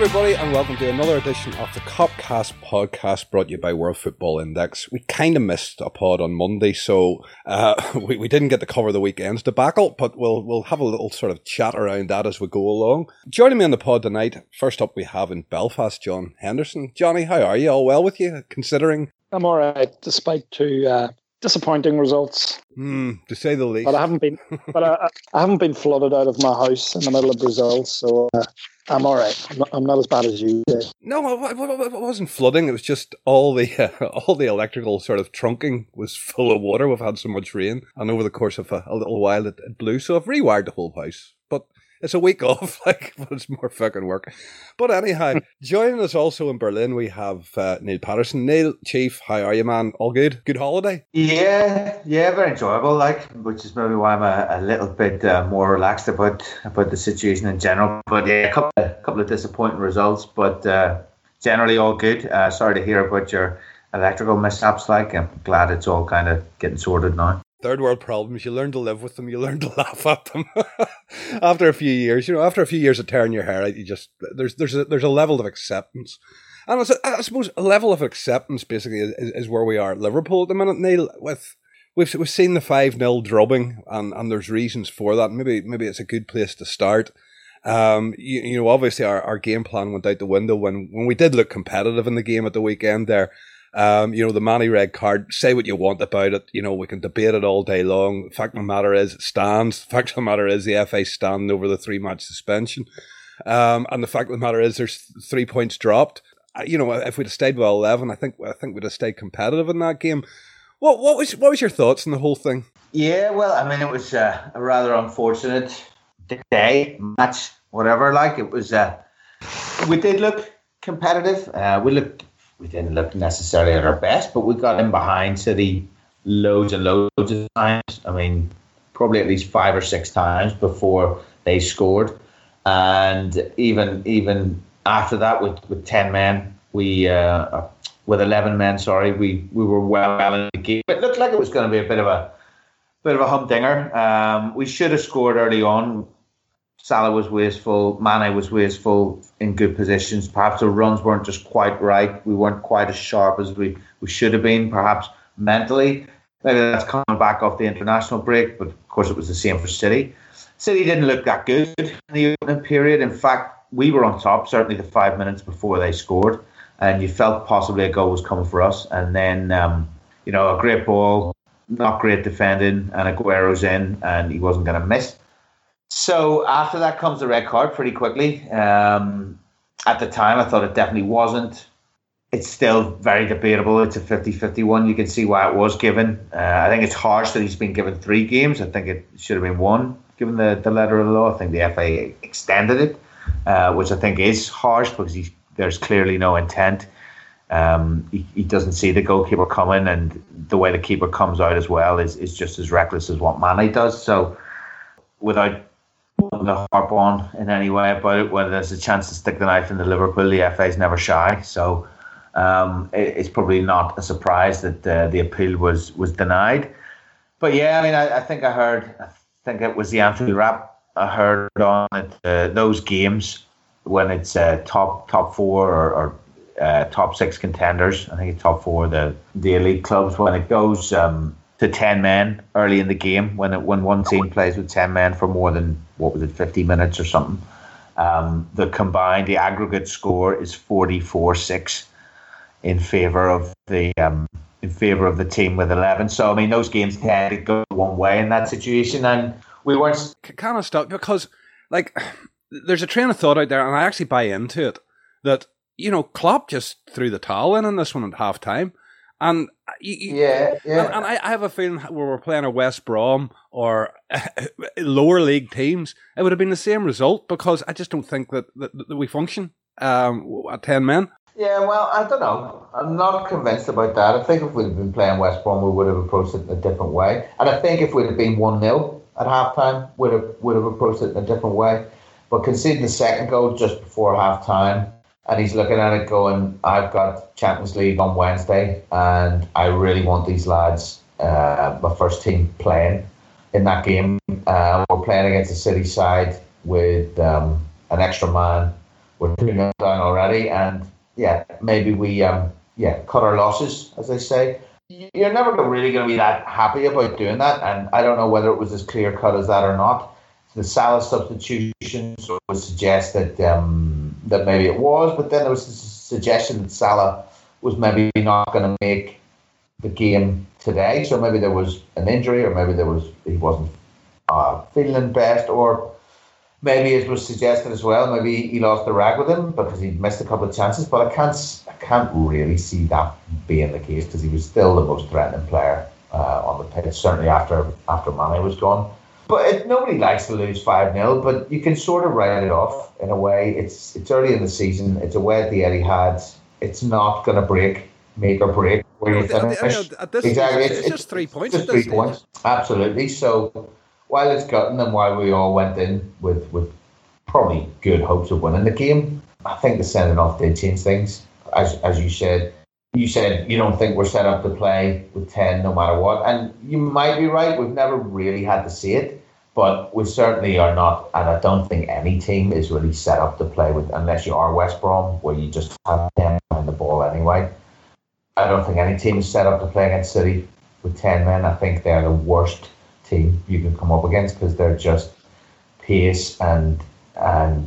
everybody, and welcome to another edition of the Kopcast podcast brought to you by World Football Index. We kind of missed a pod on Monday, so uh, we, we didn't get to cover the weekend's debacle, but we'll we'll have a little sort of chat around that as we go along. Joining me on the pod tonight, first up we have in Belfast, John Henderson. Johnny, how are you? All well with you, considering? I'm all right, despite two uh, disappointing results. Mm, to say the least. But I haven't been, but I, I, haven't been flooded out of my house in the middle of Brazil, so uh, I'm all right. I'm not, I'm not, as bad as you. Did. No, it wasn't flooding. It was just all the uh, all the electrical sort of trunking was full of water. We've had so much rain, and over the course of a, a little while, it, it blew. So I've rewired the whole house. But it's a week off, like, but it's more fucking work. But anyhow, joining us also in Berlin, we have uh, Neil Patterson. Neil, Chief, how are you, man? All good? Good holiday? Yeah, yeah, very enjoyable. Like, which is maybe why I'm a, a little bit uh, more relaxed about about the situation in general. But yeah, a couple of, couple of disappointing results, but uh, generally all good. Uh, sorry to hear about your electrical mishaps. Like, I'm glad it's all kind of getting sorted now third world problems. You learn to live with them. You learn to laugh at them. after a few years, you know, after a few years of tearing your hair out, you just there's there's a, there's a level of acceptance, and I suppose a level of acceptance basically is, is where we are at Liverpool at the minute, Neil. With we've we've seen the five 0 drubbing, and and there's reasons for that. Maybe maybe it's a good place to start. Um, you, you know, obviously our, our game plan went out the window when, when we did look competitive in the game at the weekend there. Um, you know, the Mane red card, say what you want about it. You know, we can debate it all day long. The fact of the matter is, it stands. The fact of the matter is, the FA stand over the three match suspension. Um, and the fact of the matter is, there's three points dropped. Uh, you know, if we'd have stayed with 11, I think, I think we'd have stayed competitive in that game. What, what was, what was your thoughts on the whole thing? Yeah, well, I mean, it was uh, a rather unfortunate day, match, whatever. Like, it was, uh, we did look competitive. Uh, we looked we didn't look necessarily at our best, but we got in behind City loads and loads of times. I mean, probably at least five or six times before they scored, and even even after that, with, with ten men, we uh, with eleven men, sorry, we we were well, well in the game. It looked like it was going to be a bit of a bit of a humdinger. Um, we should have scored early on. Salah was wasteful, Mane was wasteful in good positions. Perhaps the runs weren't just quite right. We weren't quite as sharp as we, we should have been, perhaps mentally. Maybe that's coming back off the international break, but of course it was the same for City. City didn't look that good in the opening period. In fact, we were on top, certainly the five minutes before they scored, and you felt possibly a goal was coming for us. And then, um, you know, a great ball, not great defending, and Aguero's in, and he wasn't going to miss. So after that comes the red card pretty quickly. Um, at the time, I thought it definitely wasn't. It's still very debatable. It's a 50 51. You can see why it was given. Uh, I think it's harsh that he's been given three games. I think it should have been one, given the, the letter of the law. I think the FA extended it, uh, which I think is harsh because there's clearly no intent. Um, he, he, doesn't see the goalkeeper coming, and the way the keeper comes out as well is, is just as reckless as what Mane does. So, without to harp on in any way about it. Whether there's a chance to stick the knife in the Liverpool, the FA is never shy. So um, it, it's probably not a surprise that uh, the appeal was was denied. But yeah, I mean, I, I, think I heard, I think it was the Anfield Wrap I heard on it, uh, those games when it's uh, top top four or, or uh, top six contenders. I think it's top four the the elite clubs when it goes. Um, to 10 men early in the game when it, when one team plays with 10 men for more than what was it 50 minutes or something. Um, the combined the aggregate score is 44-6 in favor of the um, in favor of the team with 11 so i mean those games tend to go one way in that situation and we weren't kind of stuck because like there's a train of thought out there and i actually buy into it that you know Klopp just threw the towel in on this one at half time and you, yeah, yeah. And, and I, I, have a feeling where we're playing a West Brom or lower league teams, it would have been the same result because I just don't think that, that, that we function um, at 10 men. Yeah, well, I don't know. I'm not convinced about that. I think if we'd been playing West Brom, we would have approached it in a different way. And I think if we'd have been 1 0 at halftime, we'd have, would have approached it in a different way. But conceding the second goal just before half time, and he's looking at it going, I've got Champions League on Wednesday, and I really want these lads, uh, my first team, playing in that game. Uh, we're playing against the City side with um, an extra man we're two down already, and yeah, maybe we um yeah cut our losses, as they say. You're never really going to be that happy about doing that, and I don't know whether it was as clear cut as that or not. The Salah substitution would suggest that um, that maybe it was, but then there was a suggestion that Salah was maybe not going to make the game today. So maybe there was an injury, or maybe there was he wasn't uh, feeling best, or maybe it was suggested as well. Maybe he lost the rag with him because he missed a couple of chances. But I can't, I can't really see that being the case because he was still the most threatening player uh, on the pitch. Certainly after after Mane was gone. But it, nobody likes to lose five 0 But you can sort of write it off in a way. It's it's early in the season. It's a way at the Etihad. It's not going to break, make or break where you finish. exactly. It's, it's, just three points. Just three points. Absolutely. So while it's gotten and while we all went in with, with probably good hopes of winning the game, I think the sending off did change things. As as you said, you said you don't think we're set up to play with ten no matter what, and you might be right. We've never really had to see it, but we certainly are not. And I don't think any team is really set up to play with unless you are West Brom, where you just have ten on the ball anyway. I don't think any team is set up to play against City with ten men. I think they're the worst team you can come up against because they're just pace and and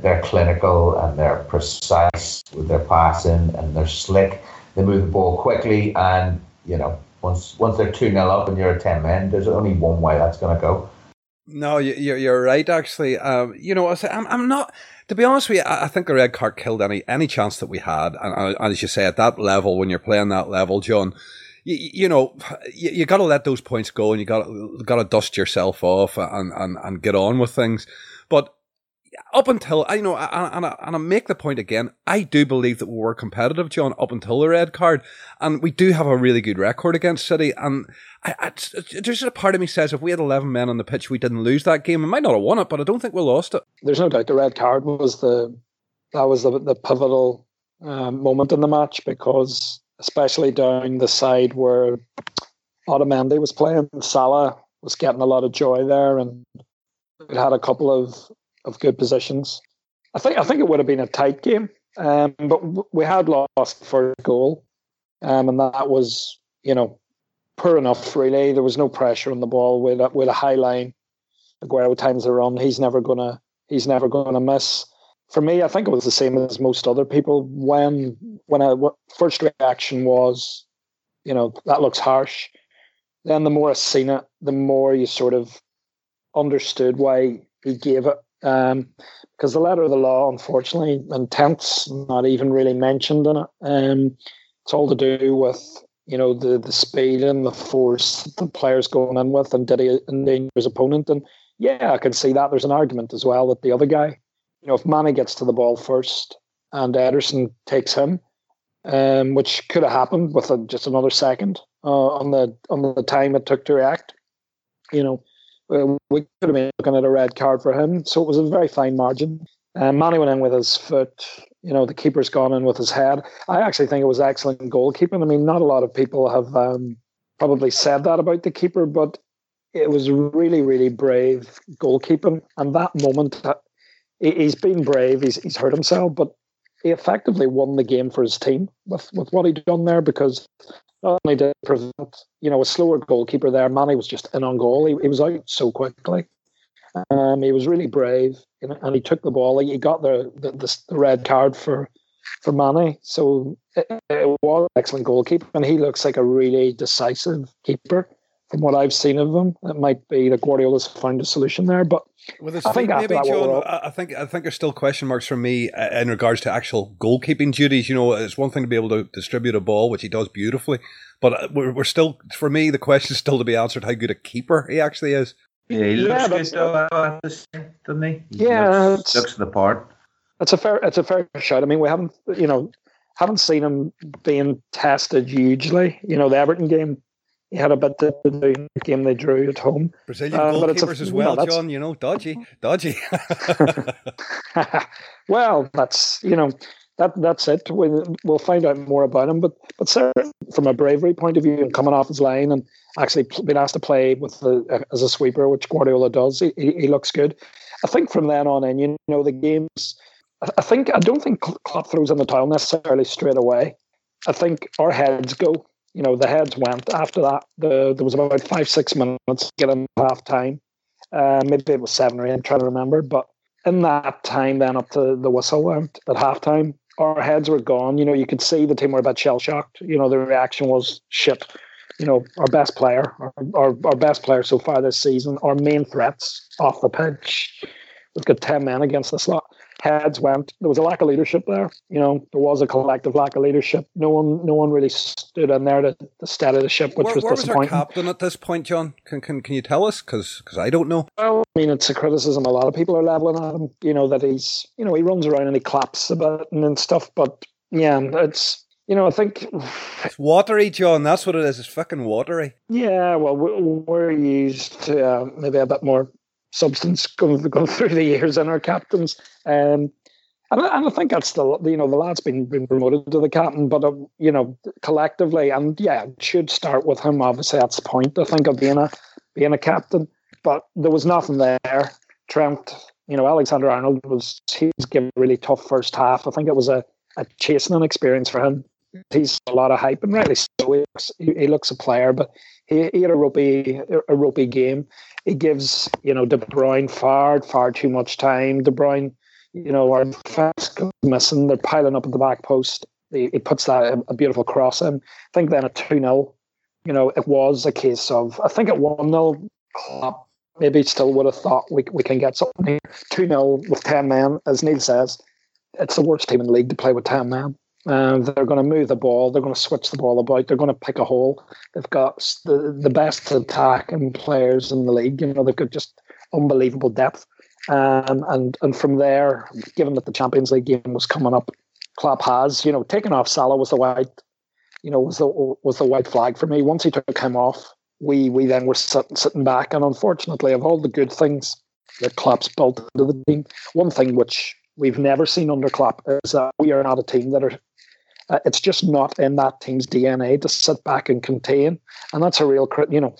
they're clinical and they're precise with their passing and they're slick. They move the ball quickly and you know once once they're two 0 up and you're a ten men, there's only one way that's going to go. No, you're you're right. Actually, um, you know, I'm I'm not. To be honest with you, I think the red card killed any any chance that we had. And, and as you say, at that level, when you're playing that level, John, you, you know, you, you got to let those points go and you got got to dust yourself off and, and, and get on with things. But up until I you know, and, and, and I make the point again, I do believe that we were competitive, John, up until the red card, and we do have a really good record against City. And I, I, there's a part of me says if we had eleven men on the pitch, we didn't lose that game. We might not have won it, but I don't think we lost it. There's no doubt the red card was the that was the, the pivotal um, moment in the match because especially down the side where Otamendi was playing. Salah was getting a lot of joy there, and it had a couple of, of good positions. I think I think it would have been a tight game, um, but we had lost for a goal, um, and that was you know poor enough. Really, there was no pressure on the ball with a, with a high line. Aguero times the run. He's never gonna he's never gonna miss for me, I think it was the same as most other people. When when I first reaction was, you know, that looks harsh. Then the more I seen it, the more you sort of understood why he gave it. Um, because the letter of the law, unfortunately, intent's not even really mentioned in it. Um, it's all to do with you know the the speed and the force the player's going in with, and did he endanger his opponent? And yeah, I can see that. There's an argument as well that the other guy you know, if Mane gets to the ball first and Ederson takes him, um, which could have happened with a, just another second uh, on the on the time it took to react, you know, uh, we could have been looking at a red card for him. So it was a very fine margin. Um, Mane went in with his foot. You know, the keeper's gone in with his head. I actually think it was excellent goalkeeping. I mean, not a lot of people have um, probably said that about the keeper, but it was really, really brave goalkeeping. And that moment, he's been brave. He's he's hurt himself, but he effectively won the game for his team with with what he'd done there because not only did prevent you know a slower goalkeeper there, Mane was just in on goal. He, he was out so quickly. Um, he was really brave, and he took the ball. He got the the, the, the red card for for Mane. So it, it was an excellent goalkeeper, and he looks like a really decisive keeper from what I've seen of him. It might be that Guardiola's found a solution there, but well, I think maybe, John. I think I think there's still question marks for me uh, in regards to actual goalkeeping duties. You know, it's one thing to be able to distribute a ball, which he does beautifully, but uh, we're, we're still, for me, the question is still to be answered how good a keeper he actually is. Yeah, he looks yeah, good though, doesn't he? he yeah, looks, looks the part. It's a fair, it's a fair shot. I mean, we haven't, you know, haven't seen him being tested hugely. You know, the Everton game he had a bit to do in the game they drew at home. Brazilian uh, goalkeepers a, as well, John. You know, dodgy, dodgy. well, that's you know that that's it. We'll, we'll find out more about him. But but sir, from a bravery point of view and coming off his line and actually being asked to play with the, as a sweeper, which Guardiola does, he, he looks good. I think from then on in, you know, the games I think I don't think Klopp throws in the towel necessarily straight away. I think our heads go. You know, the heads went after that. The, there was about five six minutes getting half time. Uh, maybe it was seven or eight. I'm trying to remember, but in that time, then up to the whistle went at halftime, our heads were gone. You know, you could see the team were a bit shell shocked. You know, the reaction was shit. You know, our best player, our, our, our best player so far this season, our main threats off the pitch. We've got 10 men against the slot heads went. There was a lack of leadership there. You know, there was a collective lack of leadership. No one, no one really stood in there to, to steady the ship, which where, was where disappointing. Was our captain at this point, John? Can can, can you tell us? Because I don't know. Well, I mean, it's a criticism a lot of people are leveling at him. You know that he's, you know, he runs around and he claps about and, and stuff. But yeah, it's. You know, I think it's watery, John. That's what it is. It's fucking watery. Yeah, well, we're used to uh, maybe a bit more substance going, through the years in our captains. Um, and, I, and I think that's the you know the lad's been been promoted to the captain, but uh, you know collectively, and yeah, it should start with him. Obviously, that's the point. I think of being a being a captain, but there was nothing there. Trent, you know, Alexander Arnold was he's given a really tough first half. I think it was a a chastening experience for him. He's a lot of hype, and rightly so. He looks, he looks a player, but he, he had a ropey a ropey game. He gives you know De Bruyne far far too much time. De Bruyne you know, our fast missing. They're piling up at the back post. He, he puts that a, a, beautiful cross in. I think then a 2 0, you know, it was a case of, I think at 1 0, maybe still would have thought we, we can get something 2 0 with 10 men. As Neil says, it's the worst team in the league to play with 10 men. Um, they're going to move the ball. They're going to switch the ball about. They're going to pick a hole. They've got the, the best attacking players in the league. You know, they've got just unbelievable depth. Um, and and from there, given that the Champions League game was coming up, Klopp has you know taken off Salah was the white, you know was the was the white flag for me. Once he took him off, we we then were sitting sitting back. And unfortunately, of all the good things that Klopp's built into the team, one thing which we've never seen under Klopp is that we are not a team that are. Uh, it's just not in that team's DNA to sit back and contain, and that's a real, you know,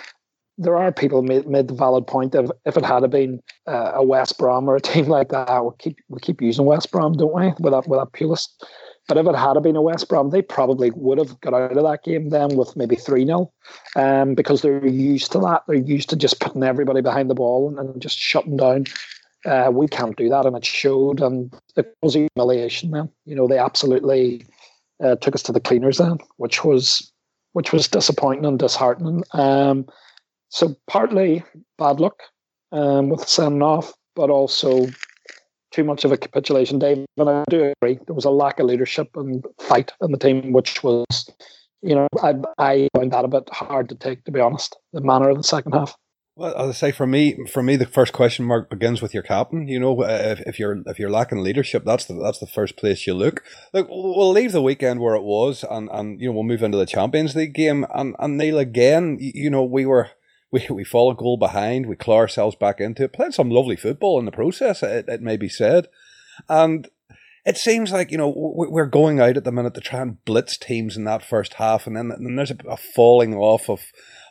there are people made, made the valid point that if it had been uh, a West Brom or a team like that, we keep we keep using West Brom, don't we? Without without Pulis. But if it had been a West Brom, they probably would have got out of that game then with maybe 3 0 um, because they're used to that. They're used to just putting everybody behind the ball and, and just shutting down. Uh, we can't do that, and it showed. And it was humiliation then. You know, they absolutely uh, took us to the cleaners then, which was which was disappointing and disheartening. Um, so partly bad luck um, with sending off, but also too much of a capitulation, Dave. And I do agree there was a lack of leadership and fight in the team, which was, you know, I I find that a bit hard to take, to be honest. The manner of the second half. Well, as I say, for me, for me, the first question mark begins with your captain. You know, uh, if, if you're if you're lacking leadership, that's the that's the first place you look. Look, we'll leave the weekend where it was, and, and you know we'll move into the Champions League game. And and Neil again, you know, we were we, we fall a goal behind, we claw ourselves back into it, played some lovely football in the process, it, it may be said. And it seems like, you know, we're going out at the minute to try and blitz teams in that first half, and then, then there's a, a falling off of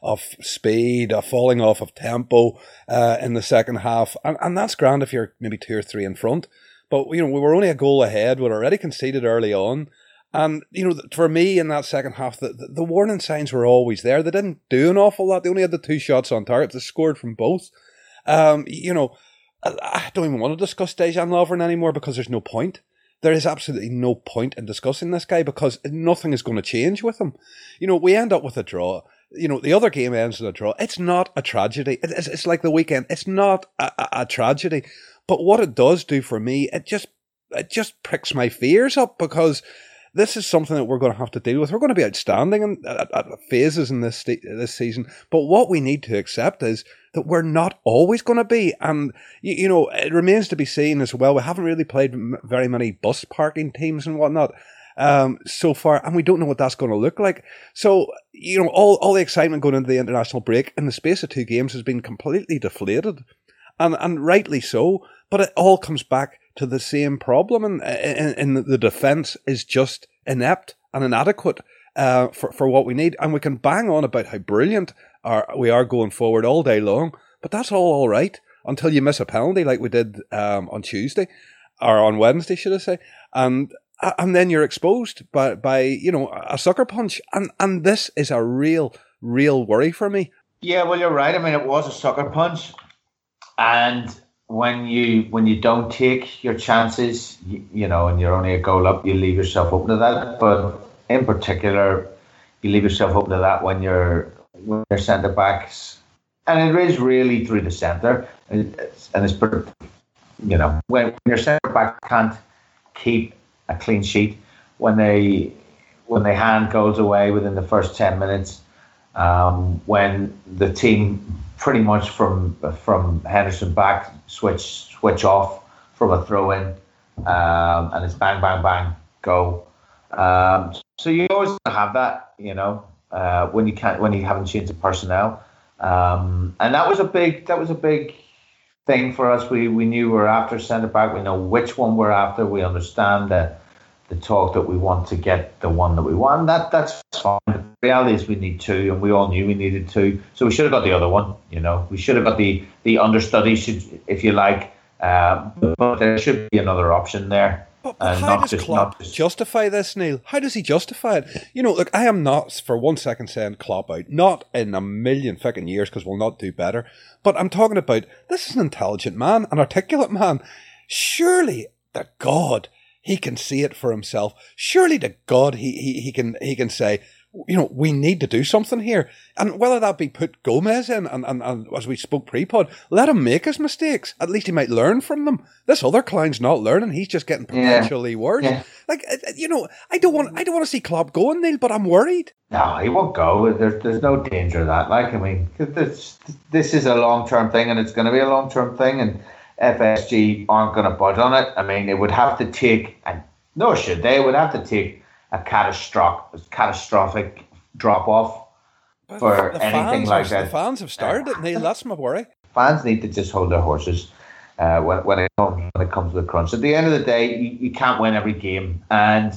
of speed, a falling off of tempo uh, in the second half. And, and that's grand if you're maybe two or three in front. But, you know, we were only a goal ahead. We'd already conceded early on. And, you know, for me in that second half, the, the, the, warning signs were always there. They didn't do an awful lot. They only had the two shots on target. They scored from both. Um, you know, I, I don't even want to discuss Dejan Lovren anymore because there's no point. There is absolutely no point in discussing this guy because nothing is going to change with him. You know, we end up with a draw. You know, the other game ends in a draw. It's not a tragedy. It's, it's like the weekend. It's not a, a, a tragedy. But what it does do for me, it just it just pricks my fears up because this is something that we're going to have to deal with. We're going to be outstanding in, at, at phases in this this season, but what we need to accept is that we're not always going to be. And you, you, know, it remains to be seen as well. We haven't really played very many bus parking teams and whatnot um, so far, and we don't know what that's going to look like. So you know, all all the excitement going into the international break in the space of two games has been completely deflated, and and rightly so. But it all comes back to the same problem, and, and, and the defence is just inept and inadequate uh, for for what we need. And we can bang on about how brilliant our, we are going forward all day long, but that's all all right until you miss a penalty like we did um, on Tuesday. or on Wednesday, should I say? And and then you're exposed by by you know a sucker punch, and and this is a real real worry for me. Yeah, well, you're right. I mean, it was a sucker punch, and when you when you don't take your chances, you, you know, and you're only a goal up, you leave yourself open to that. But in particular, you leave yourself open to that when you're when your centre backs, and it is really through the centre, and it's, and it's you know when, when your centre back can't keep a clean sheet when they when they hand goals away within the first ten minutes, um, when the team pretty much from from Henderson back switch switch off from a throw in, um, and it's bang bang bang go. Um, so you always have that, you know, uh, when you can't when you haven't changed the personnel, um, and that was a big that was a big thing for us. We we knew we're after centre back. We know which one we're after. We understand the the talk that we want to get the one that we want. That that's fine. The reality is we need two, and we all knew we needed two. So we should have got the other one. You know, we should have got the the understudy, should if you like. Uh, but there should be another option there. But, but how does just, Klopp just... justify this, Neil? How does he justify it? You know, look, I am not for one second saying Klopp out. Not in a million fucking years, because we'll not do better. But I'm talking about this is an intelligent man, an articulate man. Surely, the God, he can see it for himself. Surely, to God, he he, he can he can say, you know, we need to do something here. And whether that be put Gomez in and, and, and as we spoke pre-pod, let him make his mistakes. At least he might learn from them. This other clown's not learning. He's just getting perpetually yeah. worse. Yeah. Like, uh, uh, you know, I don't want, I don't want to see Klopp going, Neil, but I'm worried. No, he won't go. There's, there's no danger of that. Like, I mean, this, this is a long-term thing and it's going to be a long-term thing and FSG aren't going to budge on it. I mean, it would have to take, and no should they, would have to take a catastrophic catastrophic drop off for anything like that. The fans have started it, Neil. That's my worry. Fans need to just hold their horses uh, when, when, it comes, when it comes to the crunch. At the end of the day, you, you can't win every game. And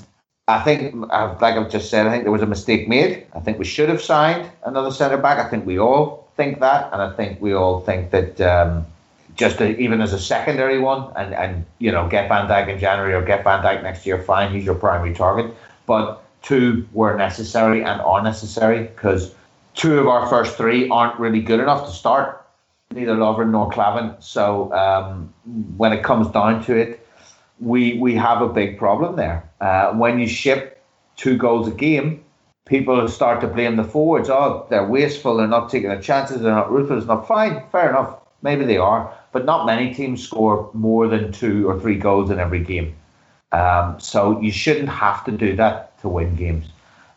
I think, like I've just said, I think there was a mistake made. I think we should have signed another centre back. I think we all think that. And I think we all think that. Um, just a, even as a secondary one, and, and you know get Van Dijk in January or get Van Dijk next year, fine, he's your primary target but two were necessary and are necessary because two of our first three aren't really good enough to start, neither Lovren nor Klavan. So um, when it comes down to it, we we have a big problem there. Uh, when you ship two goals a game, people start to blame the forwards. Oh, they're wasteful. They're not taking their chances. They're not ruthless. Not fine. Fair enough. Maybe they are, but not many teams score more than two or three goals in every game. Um, so you shouldn't have to do that to win games.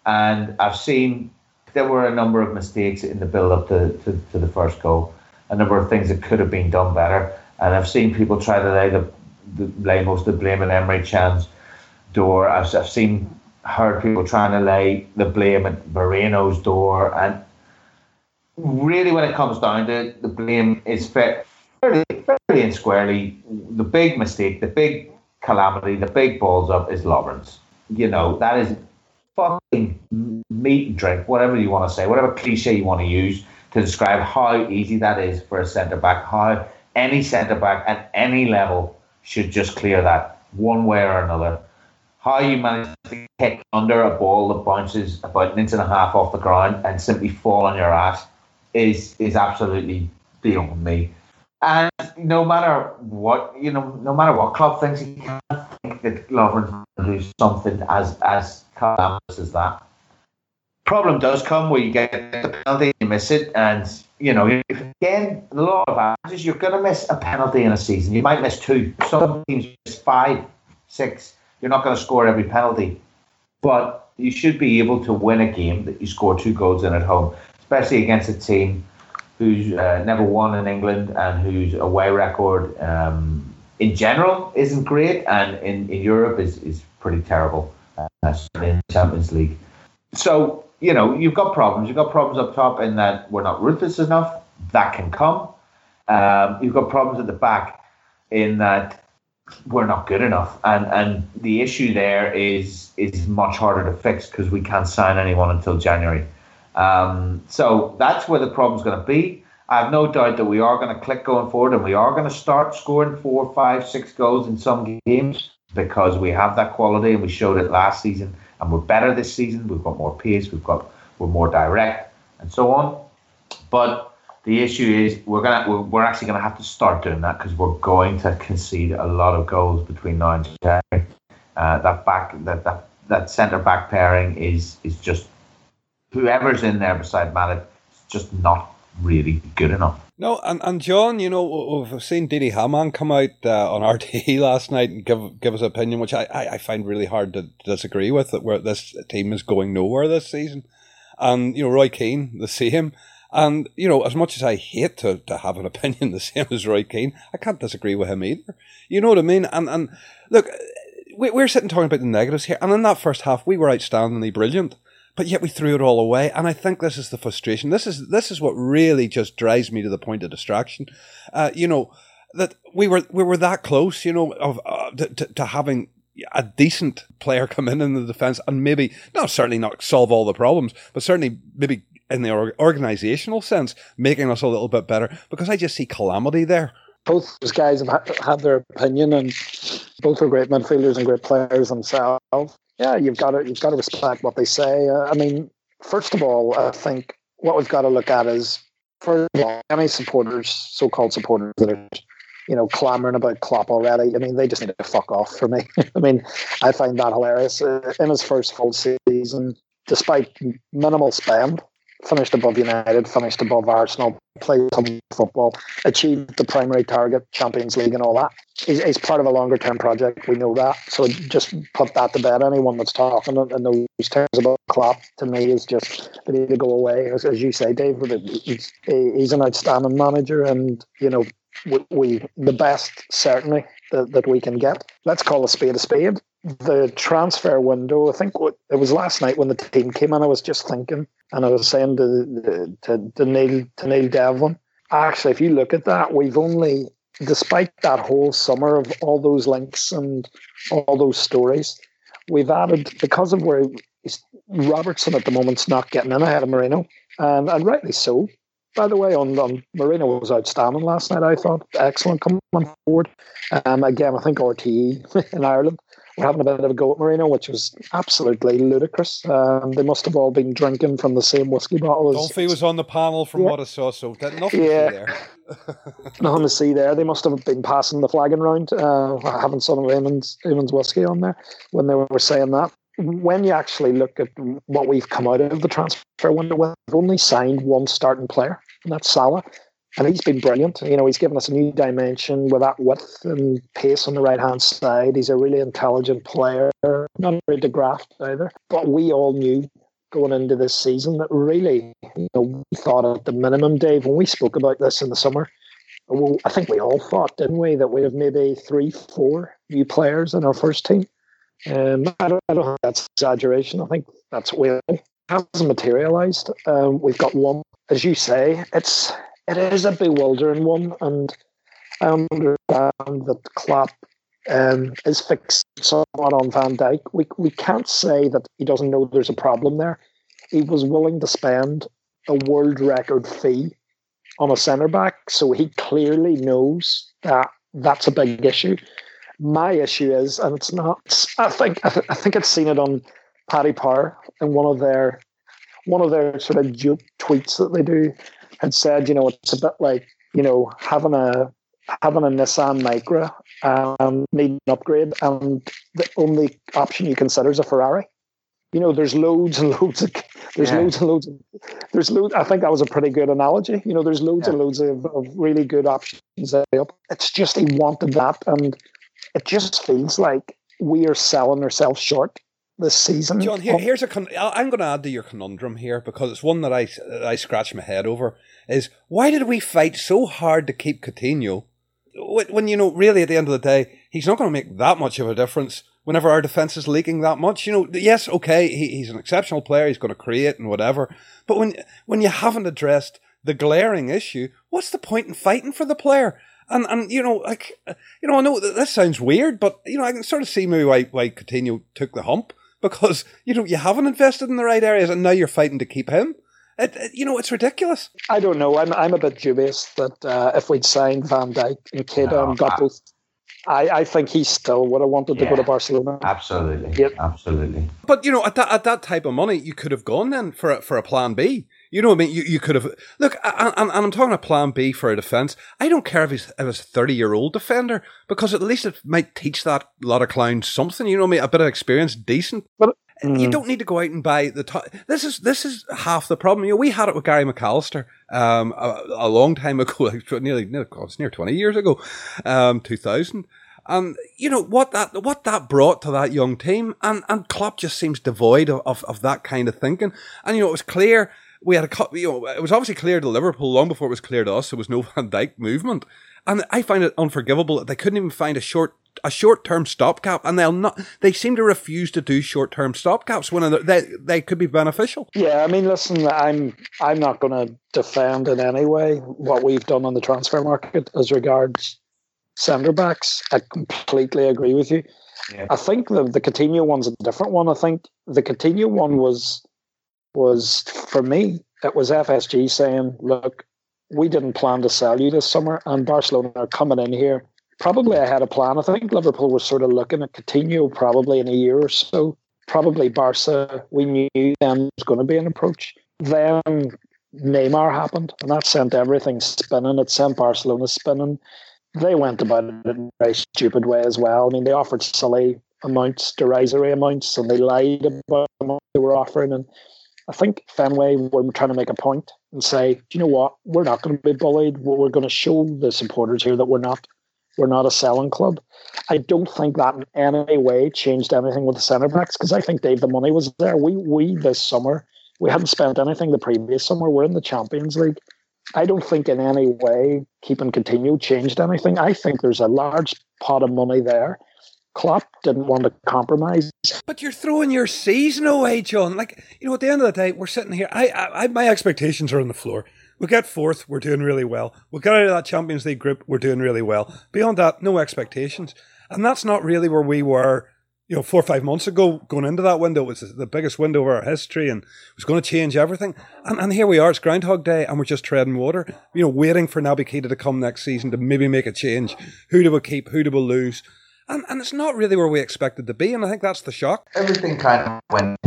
And I've seen there were a number of mistakes in the build up to, to, to, the first goal, a number of things that could have been done better. And I've seen people try to lay the, the lay most of the blame in Emre Can's door. I've, I've seen heard people trying to lay the blame at Moreno's door. And really, when it comes down to it, the blame is fairly, fairly and squarely the big mistake, the big calamity, the big balls up is Lovren. You know, that is fucking meat and drink, whatever you want to say, whatever cliche you want to use to describe how easy that is for a centre back, how any centre back at any level should just clear that one way or another. How you manage to kick under a ball that bounces about an inch and a half off the ground and simply fall on your ass is is absolutely beyond me. And no matter what, you know, no matter what club thinks, you can't think that Lovren's to do something as as calamitous as that. Problem does come where you get the penalty, you miss it, and you know, again, a lot of averages, you're going to miss a penalty in a season. You might miss two. Some teams miss five, six. You're not going to score every penalty, but you should be able to win a game that you score two goals in at home, especially against a team who's uh, never won in England and whose away record um, in general isn't great, and in, in Europe is, is pretty terrible uh, in the Champions League. So, you know, you've got problems. You've got problems up top in that we're not ruthless enough. That can come. Um, you've got problems at the back in that we're not good enough, and and the issue there is is much harder to fix because we can't sign anyone until January. Um, so that's where the problem's going to be. I have no doubt that we are going to click going forward and we are going to start scoring four, five, six goals in some games because we have that quality and we showed it last season and we're better this season. We've got more pace, we've got we're more direct and so on. But the issue is we're gonna we're, we're actually gonna have to start doing that because we're going to concede a lot of goals between now and January. Uh, that back that that that centre back pairing is is just whoever's in there beside Matip is just not really good enough. No, and, and John, you know, we've seen Didi Hamann come out uh, on RTE last night and give give us opinion, which I, I, find really hard to disagree with, that where this team is going nowhere this season. And, you know, Roy Keane, the same. And, you know, as much as I hate to, to have an opinion the same as Roy Keane, I can't disagree with him either. You know what I mean? And, and look, we're sitting talking about the negatives here. And in that first half, we were outstandingly brilliant but yet we threw it all away. And I think this is the frustration. This is this is what really just drives me to the point of distraction. Uh, you know that we were we were that close. You know of uh, to, to having a decent player come in in the defense and maybe not certainly not solve all the problems, but certainly maybe in the organizational sense making us a little bit better. Because I just see calamity there both those guys have had their opinion, and both are great midfielders and great players themselves yeah, you've got to you've got to respect what they say. Uh, I mean, first of all, I think what we've got to look at is first of all, any supporters, so-called supporters that are you know clamoring about Klopp already. I mean, they just need to fuck off for me. I mean, I find that hilarious. Uh, in his first full season, despite minimal spend, finished above United, finished above Arsenal, played some football, achieved the primary target, Champions League, and all that. He's, he's part of a longer term project. We know that. So just put that to bed. Anyone that's talking in those terms about Klopp to me is just they need to go away. As, as you say, Dave, he's, he's an outstanding manager, and you know we, we the best certainly that, that we can get. Let's call a spade a spade the transfer window, I think it was last night when the team came in, I was just thinking, and I was saying to, to, to, Neil, to Neil Devlin, actually, if you look at that, we've only, despite that whole summer of all those links and all those stories, we've added, because of where Robertson at the moment's not getting in ahead of Moreno, and, and rightly so. By the way, on, on Moreno was outstanding last night. I thought excellent coming forward. Um, again, I think RTE in Ireland were having a bit of a go at Moreno, which was absolutely ludicrous. Um, they must have all been drinking from the same whiskey bottle. As, Dunphy was on the panel from yeah. what I saw, so nothing yeah. to see there. nothing to see there. They must have been passing the flagon round, uh, having some of Eamon's, Eamon's whiskey on there when they were saying that. When you actually look at what we've come out of the transfer window, we've only signed one starting player, and that's Salah and he's been brilliant. You know, he's given us a new dimension with that width and pace on the right hand side. He's a really intelligent player, not afraid to graft either. But we all knew going into this season that really, you know, we thought at the minimum, Dave, when we spoke about this in the summer, well, I think we all thought, didn't we, that we have maybe three, four new players in our first team. Um, I, don't, I don't think that's exaggeration. I think that's where it hasn't materialised. Um, we've got one, as you say, it's it is a bewildering one, and I understand that Klopp um, is fixed somewhat on Van Dijk. We we can't say that he doesn't know there's a problem there. He was willing to spend a world record fee on a centre back, so he clearly knows that that's a big issue. My issue is, and it's not. I think I, th- I think I've seen it on Paddy Power in one of their one of their sort of joke tweets that they do had said, you know, it's a bit like, you know, having a having a Nissan Micra um, need an upgrade, and the only option you consider is a Ferrari. You know, there's loads and loads of there's yeah. loads and loads of, there's loads. I think that was a pretty good analogy. You know, there's loads yeah. and loads of, of really good options. It's just he wanted that, and it just feels like we are selling ourselves short this season. John, here, here's a con- I'm going to add to your conundrum here because it's one that I I scratch my head over. Is why did we fight so hard to keep Coutinho when, you know really at the end of the day he's not going to make that much of a difference whenever our defense is leaking that much. You know, yes, okay, he, he's an exceptional player, he's going to create and whatever, but when when you haven't addressed the glaring issue, what's the point in fighting for the player? And and you know, like you know, I know this sounds weird, but you know, I can sort of see maybe why why Coutinho took the hump because you know you haven't invested in the right areas, and now you're fighting to keep him. It, it, you know, it's ridiculous. I don't know. I'm I'm a bit dubious that uh, if we'd signed Van Dijk and Keita no, and got both I, I think he still would have wanted to go to Barcelona. Absolutely. Yep. Absolutely. But you know, at that at that type of money, you could have gone then for a, for a plan B. You know what I mean? You, you could have look, and, and I'm talking a plan B for a defence. I don't care if he's if it's a 30 year old defender because at least it might teach that lot of clowns something. You know what I mean? A bit of experience, decent. But Mm. You don't need to go out and buy the top. This is this is half the problem. You know, we had it with Gary McAllister um, a, a long time ago, like nearly, nearly it's near twenty years ago, um, two thousand. And you know what that what that brought to that young team, and and Klopp just seems devoid of, of, of that kind of thinking. And you know, it was clear we had a you know it was obviously clear to Liverpool long before it was clear to us. There was no Van Dijk movement, and I find it unforgivable that they couldn't even find a short a short term stopgap, and they'll not. They seem to refuse to do short term stopgaps when they they could be beneficial. Yeah, I mean, listen, I'm I'm not going to defend in any way what we've done on the transfer market as regards centre backs. I completely agree with you. Yeah. I think the the Coutinho one's a different one. I think the Coutinho one was was for me. It was FSG saying, "Look, we didn't plan to sell you this summer, and Barcelona are coming in here probably I had a plan. I think Liverpool was sort of looking at Coutinho probably in a year or so. Probably Barca, we knew them was going to be an approach. Then Neymar happened, and that sent everything spinning. It sent Barcelona spinning. They went about it in a very stupid way as well. I mean, they offered silly amounts, derisory amounts, and they lied about what they were offering. And I think Fenway were trying to make a point and say, you know what? We're not going to be bullied. We're going to show the supporters here that we're not. We're not a selling club. I don't think that in any way changed anything with the centre backs because I think Dave, the money was there. We we this summer we hadn't spent anything the previous summer. We're in the Champions League. I don't think in any way keeping Coutinho changed anything. I think there's a large pot of money there. Klopp didn't want to compromise. But you're throwing your season away, John. Like you know, at the end of the day, we're sitting here. I, I, my expectations are on the floor. We get fourth, we're doing really well. We get out of that Champions League group, we're doing really well. Beyond that, no expectations. And that's not really where we were, you know, four or five months ago going into that window. It was the biggest window of our history and it was going to change everything. And, and here we are, it's Groundhog Day and we're just treading water, you know, waiting for Naby Keita to come next season to maybe make a change. Who do we keep? Who do we lose? And, and it's not really where we expected to be, and I think that's the shock. Everything kind of went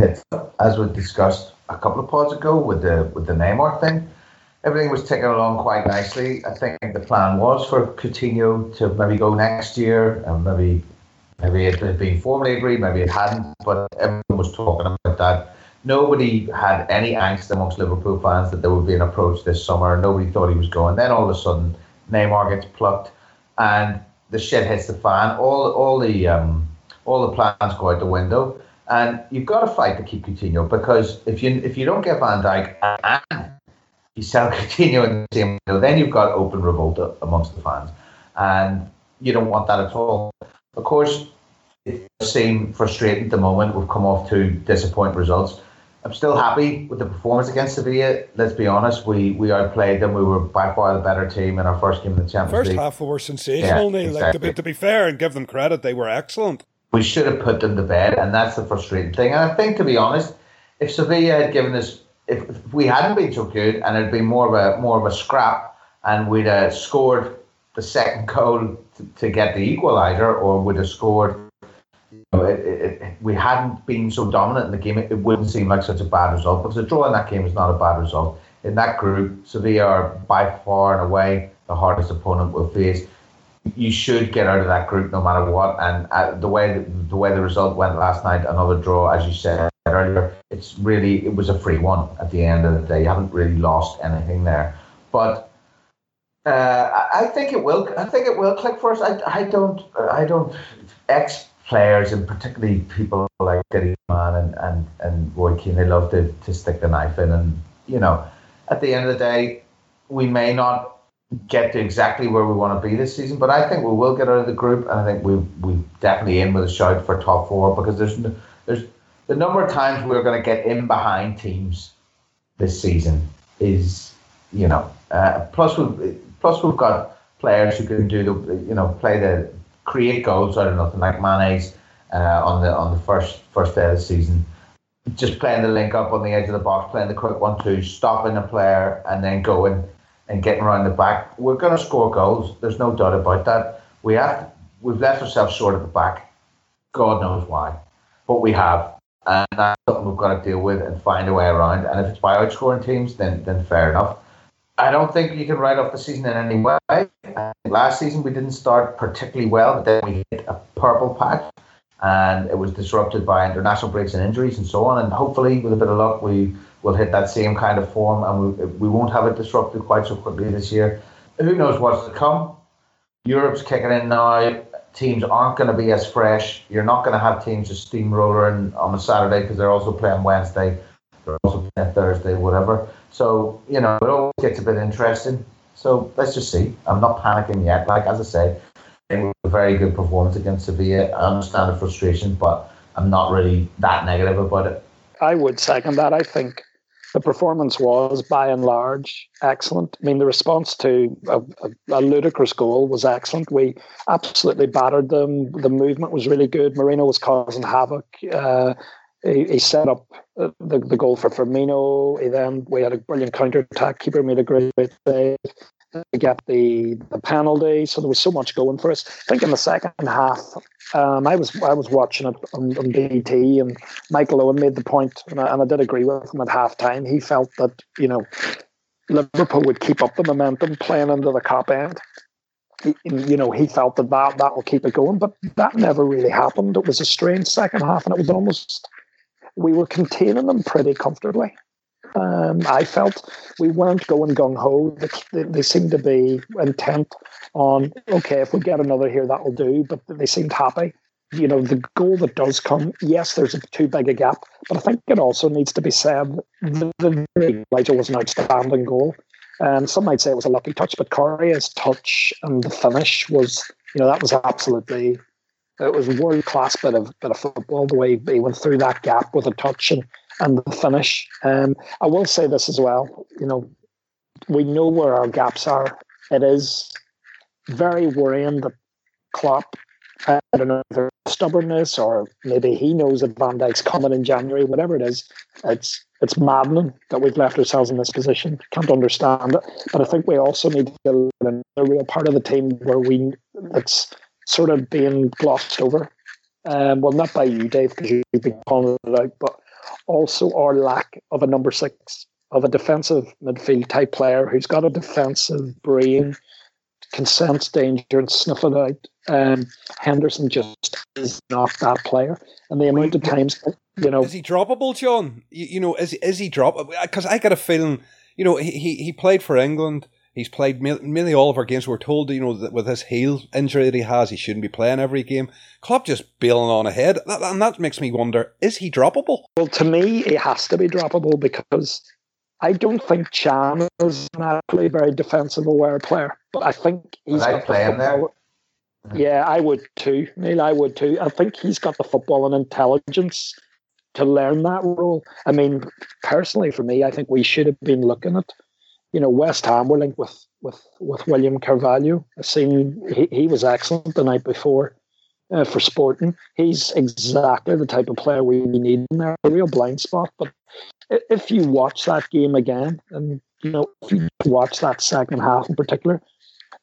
as we discussed a couple of pods ago with the with the Neymar thing everything was ticking along quite nicely. I think the plan was for Coutinho to maybe go next year, and maybe maybe it had been formally agreed, maybe it hadn't, but everyone was talking about that. Nobody had any angst amongst Liverpool fans that there would be an approach this summer. Nobody thought he was going. Then all of a sudden, Neymar gets plucked, and the shit hits the fan. All all the um, all the plans go out the window, and you've got to fight to keep Coutinho because if you if you don't get Van Dijk and you sell Coutinho in the same window, then you've got open revolt amongst the fans, and you don't want that at all. Of course, it seems frustrating at the moment. We've come off two disappointing results. I'm still happy with the performance against Sevilla. Let's be honest, we we outplayed them. We were by far the better team in our first game in the Champions first League. First half we were sensational, yeah, Exactly. Like to be, to be fair and give them credit, they were excellent. We should have put them to bed, and that's the frustrating thing. And I think, to be honest, if Sevilla had given us if, if we hadn't been so good and it'd been more of a more of a scrap and we'd have scored the second goal to, to get the equaliser or would have scored know, it, it, it, we hadn't been so dominant in the game, it, wouldn't seem like such a bad result. Because a draw in that game is not a bad result. In that group, Sevilla are by far and away the hardest opponent we'll face. You should get out of that group no matter what. And uh, the way the way the result went last night, another draw, as you said, earlier, it's really it was a free one at the end of the day. You haven't really lost anything there, but uh, I think it will. I think it will click for us. I, I don't. I don't. Ex players and particularly people like Didi Hamann and, and, and Roy Keane, they love to, to stick the knife in. And, you know, at the end of the day, we may not get to exactly where we want to be this season, but I think we will get out of the group. And I think we we definitely in with a shout for top four because there's there's the number of times we're going to get in behind teams this season is, you know, uh, plus we've plus we've got players who can do the, you know, play the create goals out of nothing like Mane's uh, on the on the first first day of the season. just playing the link up on the edge of the box, playing the quick one two, stopping a player and then going and getting around the back. We're going to score goals. There's no doubt about that. We have we've left ourselves short at the back. God knows why, but we have, and that's something we've got to deal with and find a way around. And if it's by outscoring teams, then then fair enough. I don't think you can write off the season in any way. Last season we didn't start particularly well, but then we hit a purple patch, and it was disrupted by international breaks and injuries and so on. And hopefully, with a bit of luck, we will hit that same kind of form, and we, we won't have it disrupted quite so quickly this year. Who knows what's to come? Europe's kicking in now. Teams aren't going to be as fresh. You're not going to have teams just steamrolling on a Saturday because they're also playing Wednesday, they're also playing Thursday, whatever. So you know gets a bit interesting. So let's just see. I'm not panicking yet. Like as I said, it was a very good performance against Sevilla. I understand the frustration, but I'm not really that negative about it. I would second that. I think the performance was by and large excellent. I mean, the response to a, a, a, ludicrous goal was excellent. We absolutely battered them. The movement was really good. Moreno was causing havoc. Uh, he, set up the, the goal for Firmino. He then we had a brilliant counter attack. Keeper made a great save to get the, the penalty. So there was so much going for us. I think in the second half, um, I was I was watching it on, on BT, and Michael Owen made the point, and I, and I did agree with him at halftime. He felt that you know Liverpool would keep up the momentum playing into the Kop end. He, you know, he felt that, that that will keep it going, but that never really happened. It was a strange second half, and it was almost we were containing them pretty comfortably. Um, I felt we weren't going gung ho. They, they, seemed to be intent on okay, if we get another here, that'll do. But they seemed happy. You know, the goal that does come, yes, there's a, too big a gap, but I think it also needs to be said the, the was an outstanding goal. Um, some might say it was a lucky touch, but Correa's touch and the finish was, you know, that was absolutely it was world class bit of bit of football. The way he went through that gap with a touch and and the finish. Um, I will say this as well. You know, we know where our gaps are. It is very worrying that Klopp, I don't know, their stubbornness or maybe he knows that Van Dijk's coming in January. Whatever it is, it's it's maddening that we've left ourselves in this position. Can't understand it. But I think we also need to get a real part of the team where we it's sort of being glossed over. Um, well, not by you, Dave, because you've been calling it out, but also our lack of a number six, of a defensive midfield type player who's got a defensive brain, can sense danger and sniff it out. Um, Henderson just is not that player. And the amount of times, you know. Is he droppable, John? You, you know, is, is he droppable? Because I got a feeling, you know, he, he played for England He's played nearly all of our games. We're told, you know, that with his heel injury that he has, he shouldn't be playing every game. Klopp just bailing on ahead, that, and that makes me wonder: is he droppable? Well, to me, he has to be droppable because I don't think Can is naturally a very defensive aware player, but I think he's got the football. There? Yeah, I would too, Neil. I would too. I think he's got the football and intelligence to learn that role. I mean, personally, for me, I think we should have been looking at you know, West Ham were linked with with with William Carvalho. I seen he, he was excellent the night before uh, for Sporting. He's exactly the type of player we need in there. A real blind spot. But if you watch that game again, and you know, if you watch that second half in particular,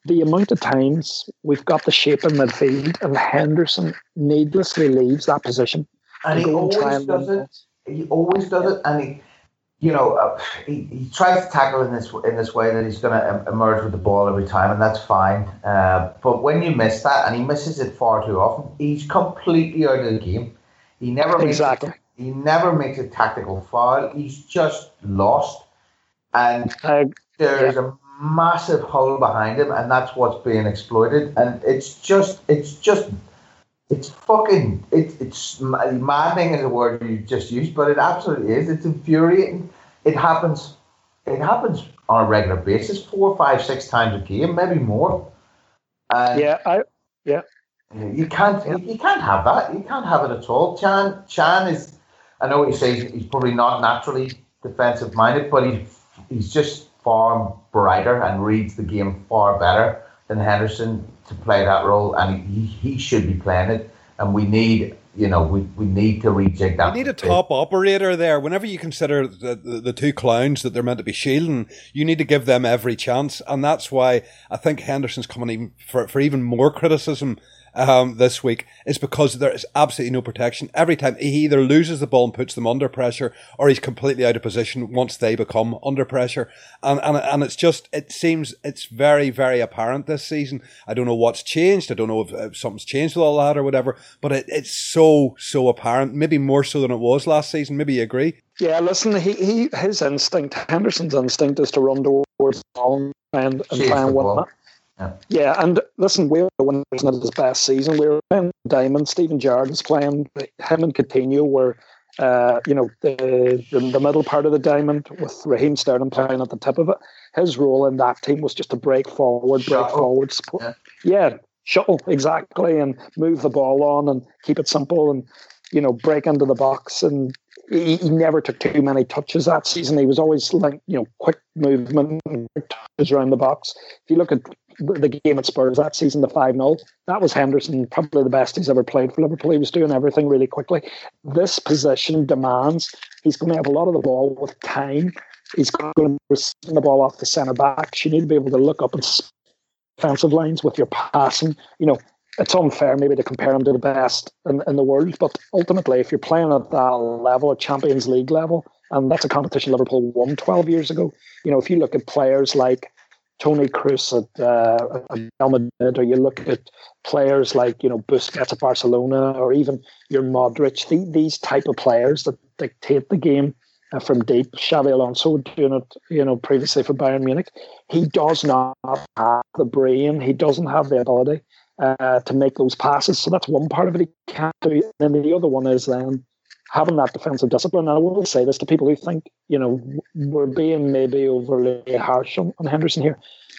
the amount of times we've got the shape in midfield and Henderson needlessly leaves that position. And, and he always does it. He always does it, and he you know, uh, he, he tries to tackle in this in this way that he's going to emerge with the ball every time, and that's fine. Uh, but when you miss that, and he misses it far too often, he's completely out of the game. He never makes exactly. A, he never makes a tactical foul. He's just lost, and uh, there's yeah. a massive hole behind him, and that's what's being exploited. And it's just, it's just it's fucking it, it's maddening is a word you just used, but it absolutely is. It's infuriating. It happens. It happens on a regular basis, four, five, six times a game, maybe more. And yeah, I yeah. You can't yeah. you, can't have that. You can't have it at all. Can Can is. I know what you say. He's probably not naturally defensive minded, but he's he's just far brighter and reads the game far better than Henderson to play that role, and he, he should be playing it. And we need you know, we, we need to rejig that. You need a top operator there. Whenever you consider the, the, the, two clowns that they're meant to be shielding, you need to give them every chance. And that's why I think Henderson's coming even for, for even more criticism um, this week is because there is absolutely no protection. Every time he either loses the ball and puts them under pressure, or he's completely out of position once they become under pressure. And and and it's just it seems it's very very apparent this season. I don't know what's changed. I don't know if, if something's changed with all that or whatever. But it, it's so so apparent. Maybe more so than it was last season. Maybe you agree. Yeah, listen, he, he his instinct, Henderson's instinct, is to run towards the ball and, and try and win yeah. yeah, and listen, we were when he was at his best season. We were playing Diamond. Steven Gerrard was playing. Him and Coutinho were, uh, you know, the, the, the middle part of the diamond with Raheem Sterling playing at the tip of it. His role in that team was just to break forward, break shuttle. forward, support. Yeah. yeah, shuttle exactly, and move the ball on and keep it simple, and you know, break into the box and he, he, never took too many touches that season. He was always like, you know, quick movement and touches around the box. If you look at the game at Spurs that season, the 5 0, that was Henderson, probably the best he's ever played for Liverpool. He was doing everything really quickly. This position demands he's going to have a lot of the ball with time. He's going to receive the ball off the centre backs. You need to be able to look up and defensive lines with your passing. You know, it's unfair maybe to compare him to the best in, in the world, but ultimately, if you're playing at that level, at Champions League level, and that's a competition Liverpool won 12 years ago, you know, if you look at players like Toni Kroos at, uh, at Real Madrid, or you look at players like you know Busquets at Barcelona, or even your Modric, the, these type of players that dictate the game uh, from deep. Xabi Alonso doing it, you know, previously for Bayern Munich. He does not have the brain. He doesn't have the ability uh, to make those passes. So that's one part of it he can't do. And then the other one is then having that defensive discipline. And I will say this to people who think, you know, we're being maybe overly harsh on, on Henderson here.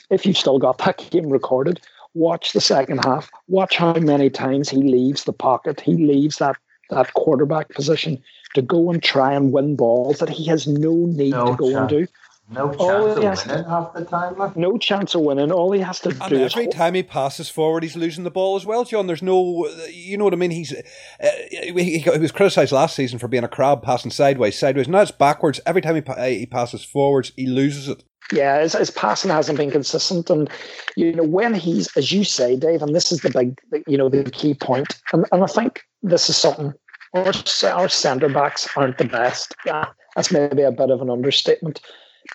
If you've still got that game recorded, watch the second half. Watch how many times he leaves the pocket. He leaves that that quarterback position to go and try and win balls that he has no need no to go and do. No chance of winning to, half the time. Like. No chance of winning. All he has to and do every time he passes forward, he's losing the ball as well, John. There's no, you know what I mean. He's uh, he, he, was criticised last season for being a crab passing sideways, sideways. Now it's backwards. Every time he he passes forwards, he loses it. Yeah, his, his passing hasn't been consistent, and you know when he's, as you say, Dave, and this is the big, you know, the key point, and, and I think this is something. Our, our centre backs aren't the best. Yeah, that's maybe a bit of an understatement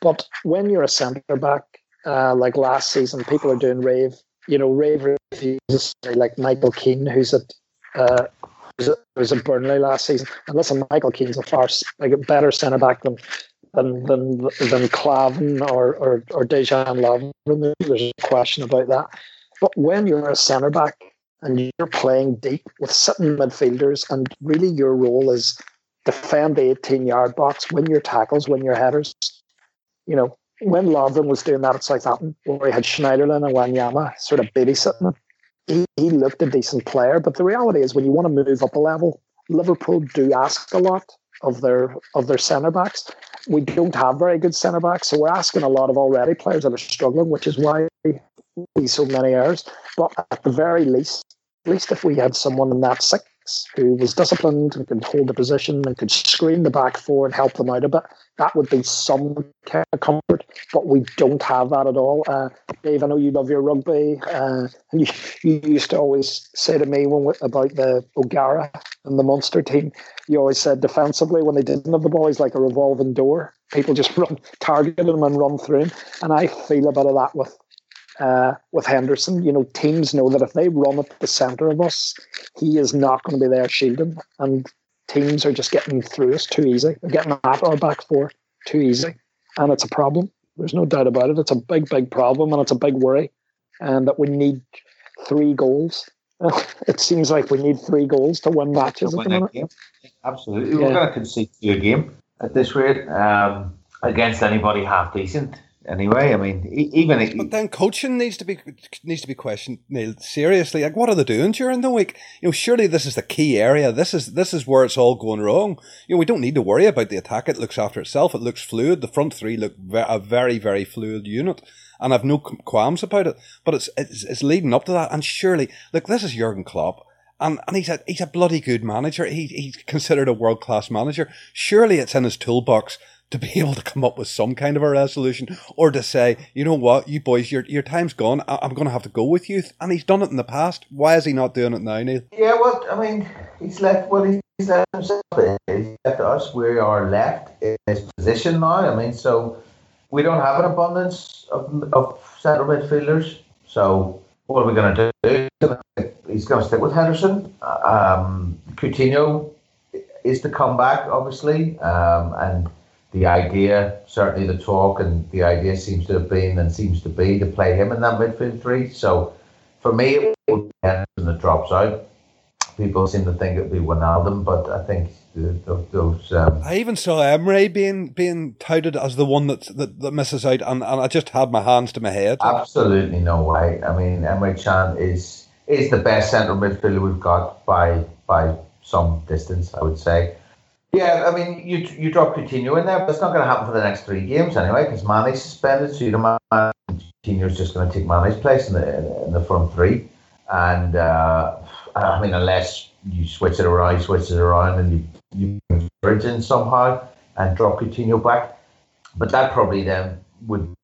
but when you're a centre back, uh, like last season, people are doing rave, you know, rave reviews like Michael Keane, who's at uh, was at Burnley last season. And listen, Michael Keane's a far like a better centre back than than than than Klavan or or or Dejan Lovren. There's a question about that. But when you're a centre back and you're playing deep with sitting midfielders, and really your role is defend the 18 yard box, win your tackles, win your headers, you know, when Lovren was doing that at Southampton, where he had Schneiderlin and Wanyama sort of babysitting he, he looked a decent player. But the reality is, when you want to move up a level, Liverpool do ask a lot of their of their centre backs. We don't have very good centre backs, so we're asking a lot of already players that are struggling, which is why we see so many errors. But at the very least, at least if we had someone in that six who was disciplined and could hold the position and could screen the back four and help them out a bit, that would be some kind of comfort. But we don't have that at all. Uh, Dave, I know you love your rugby. Uh, you, you used to always say to me when about the O'Gara and the Munster team, you always said defensively when they didn't have the ball, he's like a revolving door. People just run, target him and run through him. And I feel a bit of that with uh, with Henderson. You know, teams know that if they run at the centre of us, he is not going to be there shielding, and teams are just getting through us too easy. They're getting at our back four too easy, and it's a problem. There's no doubt about it. It's a big, big problem, and it's a big worry, and that we need three goals. it seems like we need three goals to win matches at the minute. Absolutely, yeah. we're going to concede to a game at this rate um, against anybody half decent anyway. I mean, even but then coaching needs to be needs to be questioned Neil, seriously. Like, what are they doing during the week? You know, surely this is the key area. This is this is where it's all going wrong. You know, we don't need to worry about the attack. It looks after itself. It looks fluid. The front three look a very very fluid unit, and I've no qualms about it. But it's it's, it's leading up to that, and surely, look, this is Jurgen Klopp. And, and he's a he's a bloody good manager. He, he's considered a world class manager. Surely it's in his toolbox to be able to come up with some kind of a resolution or to say, you know what, you boys, your your time's gone. I, am going to have to go with you. And he's done it in the past. Why is he not doing it now, Neil? Yeah, well, I mean, he's left. Well, he's left himself. He's left us. We are left in his position now. I mean, so we don't have an abundance of, of central midfielders. So what are we going to do? He's going to stick with Henderson. Um, Coutinho is the comeback, obviously, um, and the idea, certainly the talk, and the idea seems to have been and seems to be to play him in that midfield three. So for me, it would be Henderson that drops out. People seem to think it would be Wijnaldum, but I think those. Um, I even saw Emre being being touted as the one that that, that misses out, and, and I just had my hands to my head. Absolutely no way. I mean, Emre Can is is the best central midfielder we've got by by some distance, I would say. Yeah, I mean, you you drop Coutinho in there, but it's not going to happen for the next three games anyway, because Mane's suspended, so you mind Coutinho's just going to take Mane's place in the in the front three, and uh, I mean, unless you switch it around, switch it around, and you you bridge in somehow and drop Coutinho back. But that probably then would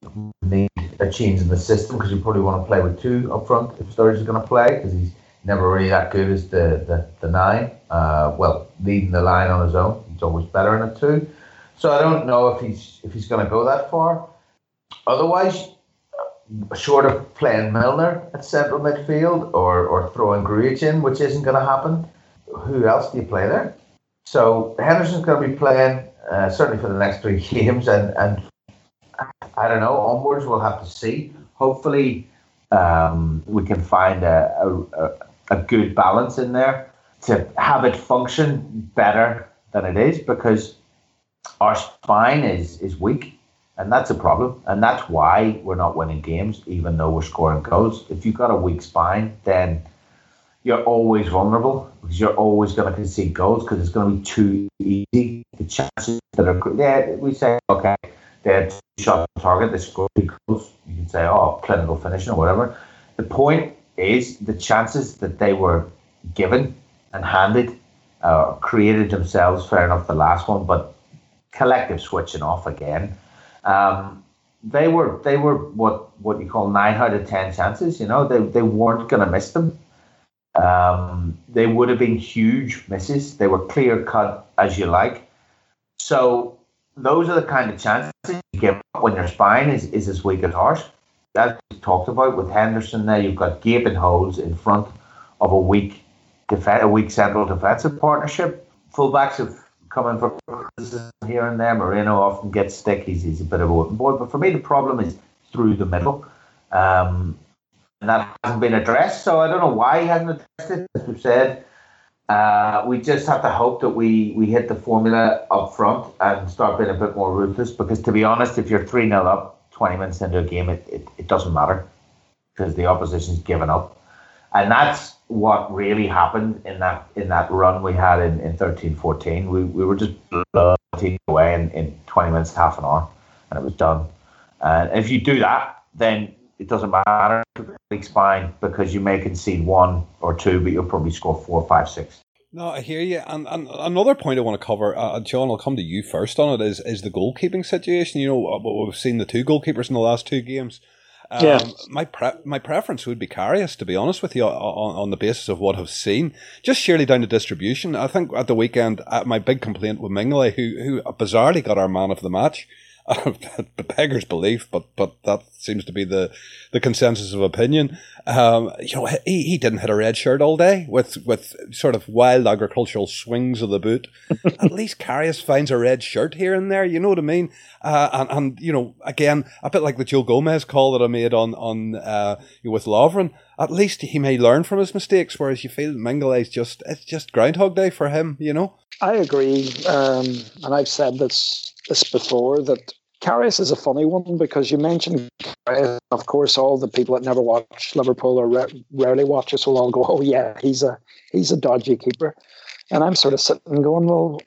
need a change in the system because you probably want to play with two up front if Sturridge is going to play because he's never really that good as the, the, the nine. Uh, well, leading the line on his own, he's always better in a two. So I don't know if he's if he's going to go that far. Otherwise, short of playing Milner at central midfield or, or throwing Grujic in, which isn't going to happen, who else do you play there? So Henderson's going to be playing uh, certainly for the next three games, and and I don't know onwards we'll have to see. Hopefully, um, we can find a, a, a good balance in there to have it function better than it is because our spine is is weak, and that's a problem, and that's why we're not winning games even though we're scoring goals. If you've got a weak spine, then you're always vulnerable because you're always going to concede goals because it's going to be too easy. The chances that are yeah, we say okay, they had two shots on target, they scored two goals. You can say oh, clinical finishing or whatever. The point is the chances that they were given and handed uh, created themselves. Fair enough, the last one, but collective switching off again. Um, they were they were what what you call nine out of ten chances. You know they they weren't going to miss them um, they would have been huge misses. They were clear cut as you like. So those are the kind of chances you get when your spine is, is as weak as ours. As we talked about with Henderson there, you've got gaping holes in front of a weak def- a weak central defensive partnership. Fullbacks have come in for here and there. Moreno often gets stick. He's, he's a bit of a wooden boy. But for me, the problem is through the middle. Um, and that hasn't been addressed. So I don't know why he hasn't addressed it. As we've said, uh, we just have to hope that we, we hit the formula up front and start being a bit more ruthless. Because to be honest, if you're 3 0 up 20 minutes into a game, it, it, it doesn't matter because the opposition's given up. And that's what really happened in that in that run we had in, in 13 14. We, we were just blowing away in, in 20 minutes, half an hour, and it was done. And if you do that, then it doesn't matter weak fine because you may concede one or two, but you'll probably score four, five, six. No, I hear you. And, and another point I want to cover, uh, John, I'll come to you first on it, is, is the goalkeeping situation. You know, uh, we've seen the two goalkeepers in the last two games. Um, yeah. My pre- my preference would be Karius, to be honest with you, on, on the basis of what I've seen. Just surely down to distribution. I think at the weekend, uh, my big complaint with Mignolet, who, who bizarrely got our man of the match, beggar's belief, but but that seems to be the the consensus of opinion. Um, you know, he, he didn't hit a red shirt all day with with sort of wild agricultural swings of the boot. At least Karius finds a red shirt here and there. You know what I mean? Uh, and and you know, again, a bit like the Joe Gomez call that I made on on uh, with Lovren. At least he may learn from his mistakes. Whereas you feel is just it's just Groundhog Day for him. You know. I agree, um, and I've said this this before that Karius is a funny one because you mentioned, Karius, of course, all the people that never watch Liverpool or re- rarely watch us will all go, "Oh yeah, he's a he's a dodgy keeper," and I'm sort of sitting going, "Well,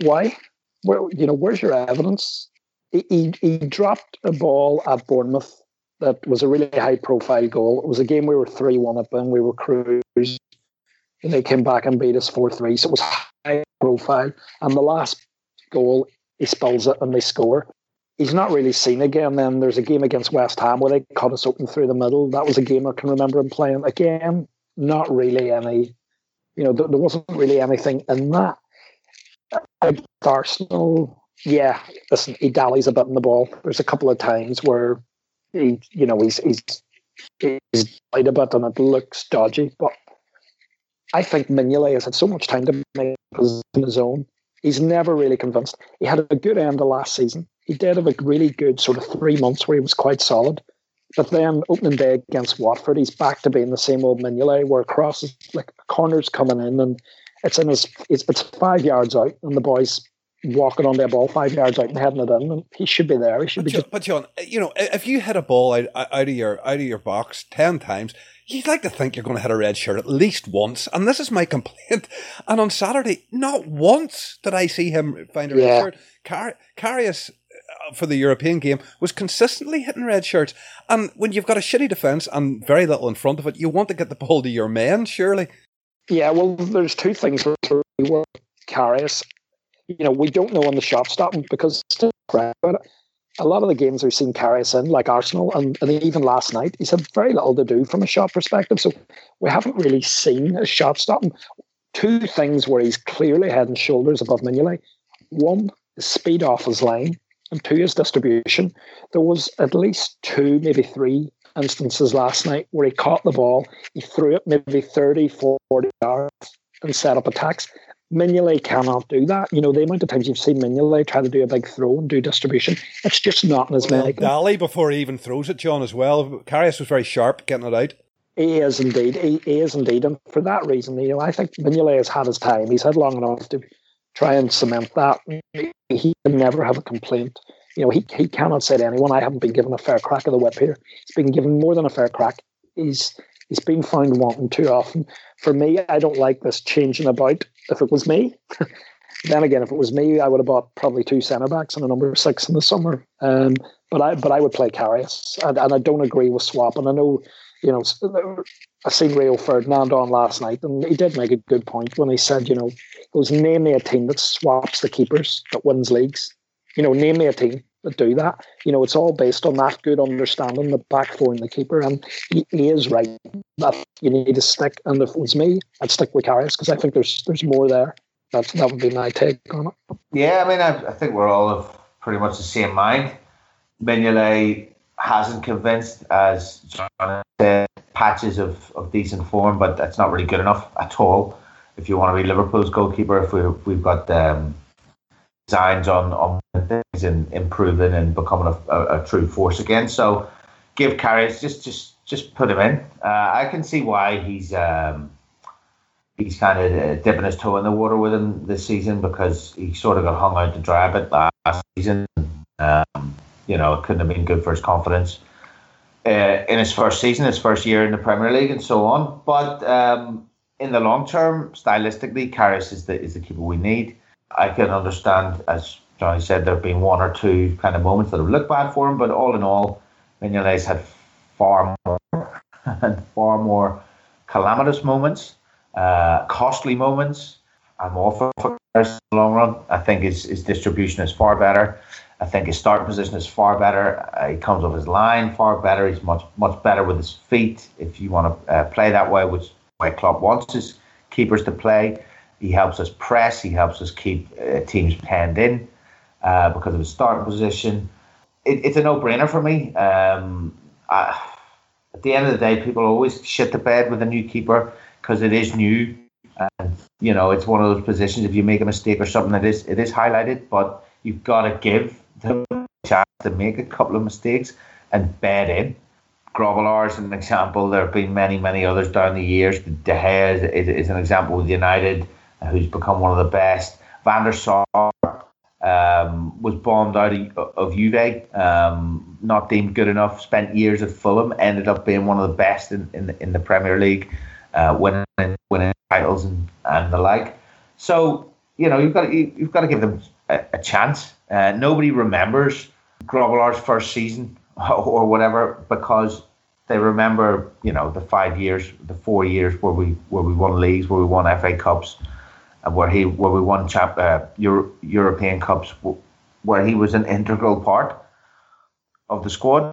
why? Where you know, where's your evidence?" He, he, he dropped a ball at Bournemouth that was a really high profile goal. It was a game we were three one up and we were cruising. and they came back and beat us 4 3. So it was high profile. And the last goal, he spills it and they score. He's not really seen again. Then there's a game against West Ham where they cut us open through the middle. That was a game I can remember him playing. Again, not really any, you know, there, there wasn't really anything in that. Arsenal, yeah, listen, he dallies a bit in the ball. There's a couple of times where he, you know, he's he's he's a bit and it looks dodgy. But I think Mignolet has had so much time to make his own. He's never really convinced. He had a good end of last season. He did have a really good sort of three months where he was quite solid. But then opening day against Watford, he's back to being the same old Mignolet where crosses like corners coming in and it's in his it's, it's five yards out and the boys walking on their ball five yards out and heading it in. And he should be there. He should but be. John, but John, you know, if you hit a ball out, out of your out of your box ten times, you'd like to think you're going to hit a red shirt at least once. And this is my complaint. And on Saturday, not once did I see him find a red Yeah. shirt. Car- Karius uh, for the European game was consistently hitting red shirts. And when you've got a shitty defence and very little in front of it, you want to get the ball to your men, surely. Yeah, well, there's two things with Karius. You know, we don't know on the shot stopping because still crap. A lot of the games we've seen Karius in, like Arsenal, and, and even last night, he's had very little to do from a shot perspective. So we haven't really seen a shot stopping. Two things where he's clearly head and shoulders above Mignolet. One, is speed off his line, and two is distribution. There was at least two, maybe three instances last night where he caught the ball, he threw it maybe 30, 40 yards and set up attacks. Mignolet cannot do that. You know, the amount of times you've seen Mignolet try to do a big throw and do distribution, it's just not in his Well. Dally before he even throws it, John, as well. Karius was very sharp getting it out. He is indeed. He, he is indeed. And for that reason, you know, I think Mignolet has had his time. He's had long enough to try and cement that. He can never have a complaint. You know, he, he cannot say to anyone, I haven't been given a fair crack of the whip here. He's been given more than a fair crack. He's he's been found wanting too often. For me, I don't like this changing about. If it was me, then again, if it was me, I would have bought probably two centre backs and a number six in the summer. Um, but I but I would play Karius, and, and I don't agree with swap. And I know, you know, I seen Rio Ferdinand on last night, and he did make a good point when he said, you know, it was name me a team that swaps the keepers that wins leagues. You know, name me a team do that. You know, it's all based on that good understanding, the back four and the keeper. And he, he is right that you need to stick. And if it was me, I'd stick with Karius because I think there's there's more there. That that would be my take on it. Yeah, I mean, I, I think we're all of pretty much the same mind. Mignolet hasn't convinced, as John said, patches of, of decent form, but that's not really good enough at all. If you want to be Liverpool's goalkeeper, if, we, we've got um, designs on, on things and improving and becoming a, a, a true force again. So give Karius, just just just put him in. Uh, I can see why he's um, he's kind of uh, dipping his toe in the water with him this season because he sort of got hung out to dry a bit last season. Um, you know, it couldn't have been good for his confidence uh, in his first season, his first year in the Premier League, and so on. But um, in the long term, stylistically, Karius is the is the keeper we need. I can understand, as Johnny said, there have been one or two kind of moments that have looked bad for him, but all in all, Mignolet's had far more and far more calamitous moments, uh, costly moments. I'm all for the long run. I think his, his distribution is far better. I think his starting position is far better. Uh, he comes off his line far better. He's much much better with his feet. If you want to uh, play that way, which way Klopp wants his keepers to play, he helps us press. He helps us keep uh, teams penned in uh, because of his starting position. It, it's a no-brainer for me. Um, I, at the end of the day, people always shit the bed with a new keeper because it is new, and you know it's one of those positions. If you make a mistake or something, it is it is highlighted, but you've got to give them a chance to make a couple of mistakes and bed in. Grobbelaar is an example. There have been many, many others down the years. De Gea is, is, is an example with United, who's become one of the best. Van der Sar um, was bombed out of, of Juve, um, not deemed good enough. Spent years at Fulham, ended up being one of the best in in, the- in the Premier League, uh, winning winning titles and, and the like. So you know you've got to, you, you've got to give them a, a chance. Uh, nobody remembers Grobbelaar's first season or whatever because they remember, you know, the five years, the four years where we where we won leagues, where we won FA Cups, and where he where we won champ, uh, Euro, European Cups, where he was an integral part of the squad,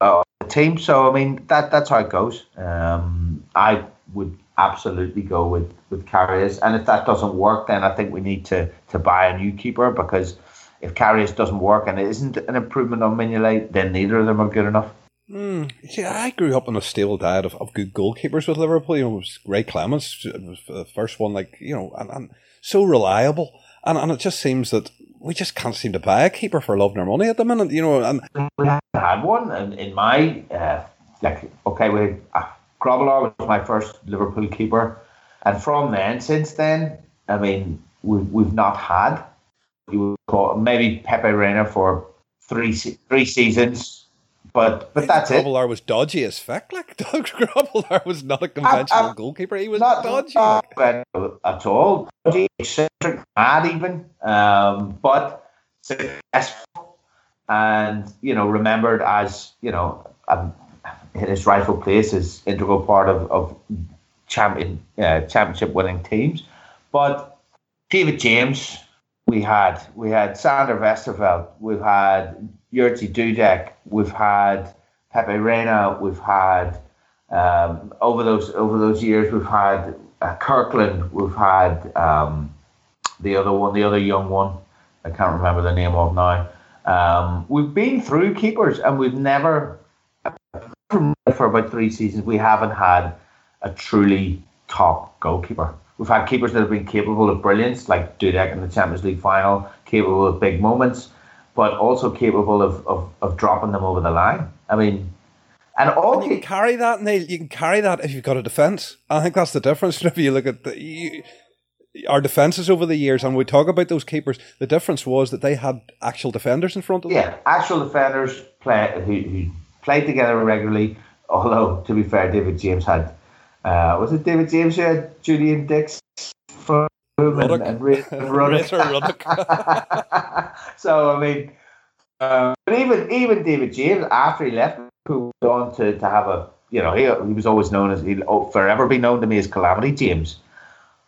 uh, the team. So I mean, that that's how it goes. Um, I would absolutely go with with Karius, and if that doesn't work, then I think we need to to buy a new keeper because if Karius doesn't work and it isn't an improvement on Mignolet, then neither of them are good enough. Mm. See, I grew up on a stable diet of, of good goalkeepers with Liverpool. You know, it was Ray Clemence, was the first one, like, you know, and, and so reliable. And, and it just seems that we just can't seem to buy a keeper for love nor money at the minute, you know. And we had one, and in my, uh, like, okay, we uh, Grobbelaar was my first Liverpool keeper. And from then, since then, I mean, we've, we've not had, you would call maybe Pepe Reina for three three seasons but but that's Grobbelaar it. was dodgy as fuck. Like Doug Grobbelaar was not a conventional I, I, goalkeeper. He was not dodgy. Not at all. Dodgy, eccentric, mad even, um, but successful, and you know remembered as you know um, in his rightful place as integral part of of champion uh, championship winning teams. But David James, we had we had Sander Westerveld, we've had Jerzy Dudek, we've had Pepe Reina, we've had um, over those over those years we've had uh, Kirkland, we've had um, the other one, the other young one. I can't remember the name of now. Um, we've been through keepers and we've never, for about three seasons, we haven't had a truly top goalkeeper. We've had keepers that have been capable of brilliance, like Dudek in the Champions League final, capable of big moments but also capable of, of, of dropping them over the line. I mean, and all and you can carry that, Neil. You can carry that if you've got a defence. I think that's the difference. If you look at the, you, our defences over the years, and we talk about those keepers, the difference was that they had actual defenders in front of them. Yeah, actual defenders play who, who played together regularly. Although, to be fair, David James had uh, was it David James who had Julian Dicks for Ruddock. and, Ruddock. so I mean, uh, but even even David James after he left, who went on to, to have a you know he, he was always known as he'll forever be known to me as Calamity James,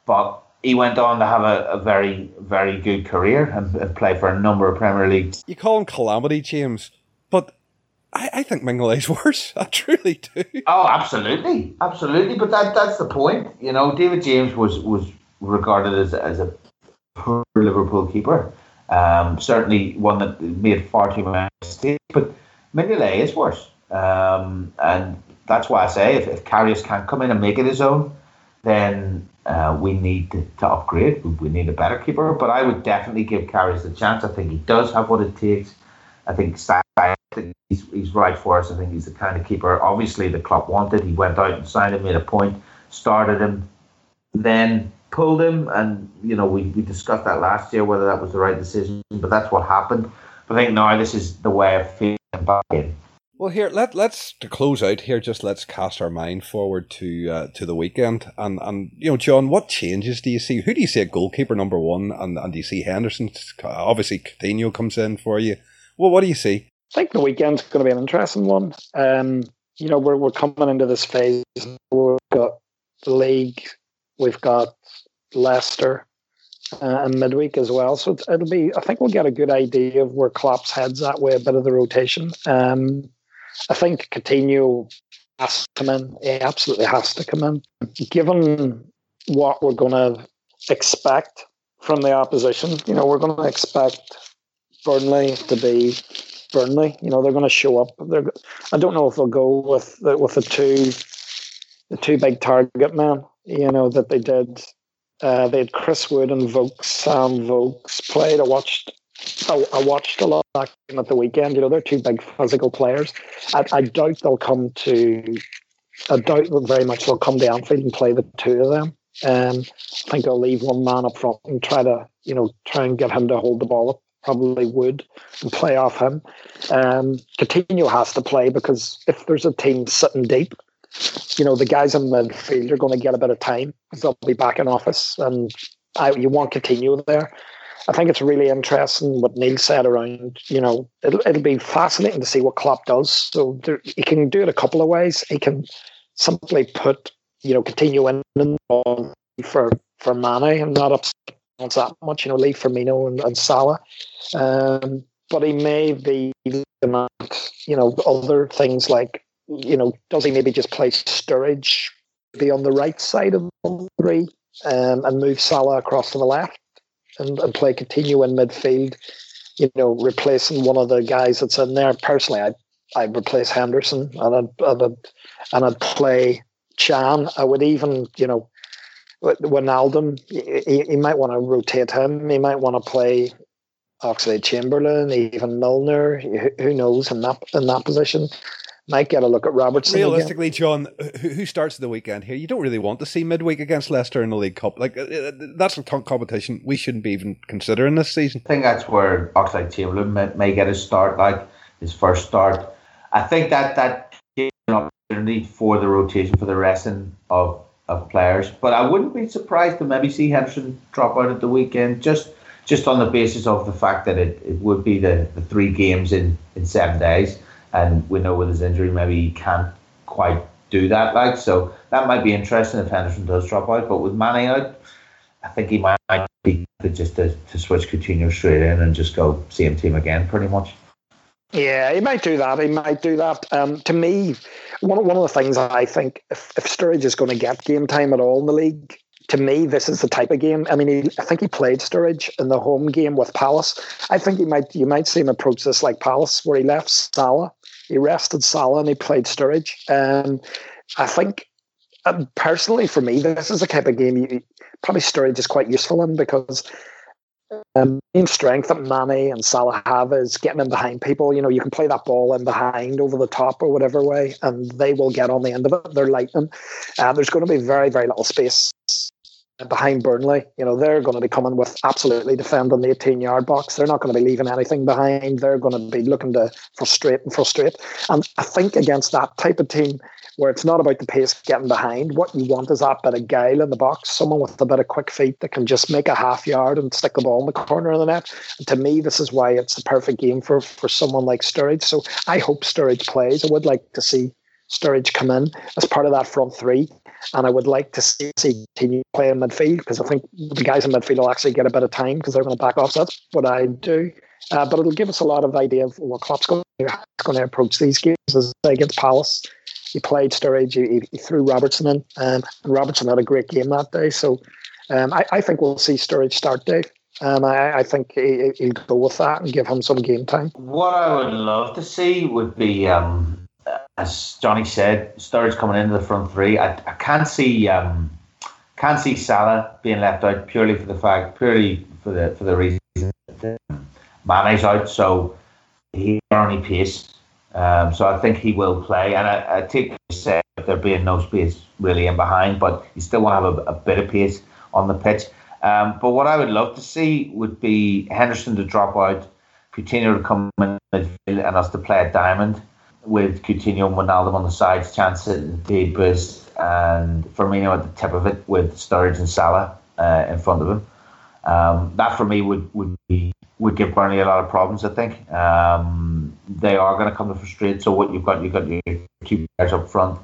but he went on to have a, a very very good career and, and play for a number of Premier Leagues. You call him Calamity James, but I, I think Mignolet's worse. I truly do. Oh, absolutely, absolutely. But that that's the point. You know, David James was was regarded as, as a poor Liverpool keeper. Um, certainly one that made far too many mistakes, but Mignolet is worse. Um, and that's why I say if, if Karius can't come in and make it his own, then uh, we need to, to, upgrade. We need a better keeper. But I would definitely give Karius a chance. I think he does have what it takes. I think he's, he's right for us. I think he's the kind of keeper. Obviously, the club wanted. He went out and signed him, made a point, started him, then pulled him, and you know we, we discussed that last year whether that was the right decision, but that's what happened. But I think now this is the way of feeling back in. Well, here let let's to close out here. Just let's cast our mind forward to uh, to the weekend, and and you know, John, what changes do you see? Who do you see at goalkeeper number one, and and do you see Henderson? Obviously, Coutinho comes in for you. Well, what do you see? I think the weekend's going to be an interesting one. Um, you know, we're we're coming into this phase. We've got the league, we've got Leicester uh, and midweek as well. So it'll be, I think we'll get a good idea of where Klopp's head's that way, a bit of the rotation. Um, I think Coutinho has to come in. He absolutely has to come in. Given what we're going to expect from the opposition, you know, we're going to expect Burnley to be Burnley. You know, they're going to show up. They're, I don't know if they'll go with the, with the two the two big target men. You know that they did uh, they had Chris Wood and Vokes, Sam Vokes played. I watched. I, watched a lot of that at the weekend. You know, they're two big physical players. I, I doubt they'll come to. I doubt very much they'll come to Anfield and play the two of them. Um, I think they'll leave one man up front and try to, you know, try and get him to hold the ball. Up. Probably would and play off him. Um, Coutinho has to play because if there's a team sitting deep, you know, the guys in the midfield are going to get a bit of time because they'll be back in office, and I, you want Coutinho there. I think it's really interesting what Neil said around, you know, it'll, it'll be fascinating to see what Klopp does. So there, he can do it a couple of ways. He can simply put, you know, Coutinho in for, for Mane and not upset that much, you know, leave Firmino and, and Salah. Um, but he may be looking you know, other things like, you know, does he maybe just play Sturridge be on the right side of three um, and move Salah across to the left and, and play Coutinho in midfield, you know, replacing one of the guys that's in there. Personally, I I'd replace Henderson and I'd, I'd, and I'd play Can. I would even, you know, Wijnaldum, he, he might want to rotate him. He might want to play Oxlade Chamberlain, even Milner. Who knows in that in that position? Might get a look at Robertson. Realistically, again. John, who starts the weekend here? You don't really want to see midweek against Leicester in the League Cup. Like uh, uh, that's a competition we shouldn't be even considering this season. I think that's where Oxlade Chamberlain may, may get his start, like his first start. I think that that gives an opportunity for the rotation for the resting of of players. But I wouldn't be surprised to maybe see Henderson drop out at the weekend, just just on the basis of the fact that it, it would be the, the three games in, in seven days. And we know with his injury, maybe he can't quite do that. Like so, that might be interesting if Henderson does drop out. But with Mane out, I think he might be just to, to switch Coutinho straight in and just go same team again, pretty much. Yeah, he might do that. He might do that. Um, to me, one one of the things I think if, if Sturridge is going to get game time at all in the league, to me, this is the type of game. I mean, he, I think he played Sturridge in the home game with Palace. I think he might you might see him approach this like Palace, where he left Salah, he rested Salah, and he played Sturridge. And I think, um, personally, for me, this is the type of game you, probably Sturridge is quite useful in because um, main strength that Mane and Salah have is getting in behind people. You know, you can play that ball in behind, over the top, or whatever way, and they will get on the end of it. They're lightning. Uh, there's going to be very, very little space behind Burnley. You know, they're going to be coming with absolutely defending the 18 yard box. They're not going to be leaving anything behind. They're going to be looking to frustrate and frustrate. And I think against that type of team, where it's not about the pace getting behind, what you want is that bit of guile in the box, someone with a bit of quick feet that can just make a half yard and stick the ball in the corner of the net. And to me, this is why it's the perfect game for, for someone like Sturridge. So I hope Sturridge plays. I would like to see Sturridge come in as part of that front three and I would like to see, see Coutinho playing midfield because I think the guys in midfield will actually get a bit of time because they're going to back off. So that's what I do. Uh, but it'll give us a lot of idea of what Klopp's going to, approach these games. As against Palace, he played Sturridge, he, he threw Robertson in, um, and Robertson had a great game that day. So um, I, I, think we'll see Sturridge start, Dave. Um, I, I, think he, will go with that and give him some game time. What I would love to see would be um, as Johnny said, Sturridge coming into the front three. I, I can't see um, can't see Salah being left out purely for the fact purely for the for the reason that Mane's out, so he only pace. Um, so I think he will play, and I, I take say there being no space really in behind, but you still want to have a, a bit of pace on the pitch. Um, but what I would love to see would be Henderson to drop out, Coutinho to come in midfield, and us to play a diamond with Coutinho and Wijnaldum on the sides, deep boost, and Firmino at the tip of it with Sturridge and Salah uh, in front of him. Um, that for me would would be would give Burnley a lot of problems. I think um, they are going to come to frustrate. So what you've got, you've got your two players up front.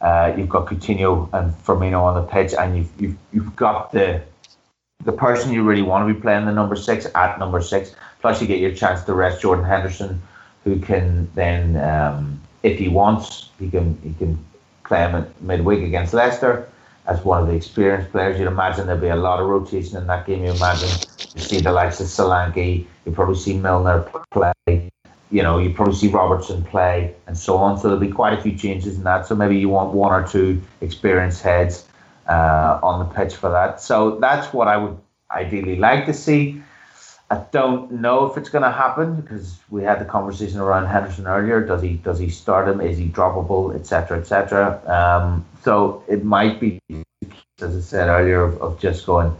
Uh, you've got Coutinho and Firmino on the pitch, and you've you've, you've got the the person you really want to be playing the number six at number six. Plus, you get your chance to rest Jordan Henderson who can then, um, if he wants, he can he can play him midweek against Leicester as one of the experienced players. You'd imagine there'll be a lot of rotation in that game. You imagine you see the likes of Solanke, you probably see Milner play, you know, you probably see Robertson play, and so on. So there'll be quite a few changes in that. So maybe you want one or two experienced heads uh, on the pitch for that. So that's what I would ideally like to see. I don't know if it's going to happen because we had the conversation around Henderson earlier. Does he does he start him? Is he droppable, etc., etc. Um, so it might be, as I said earlier, of, of just going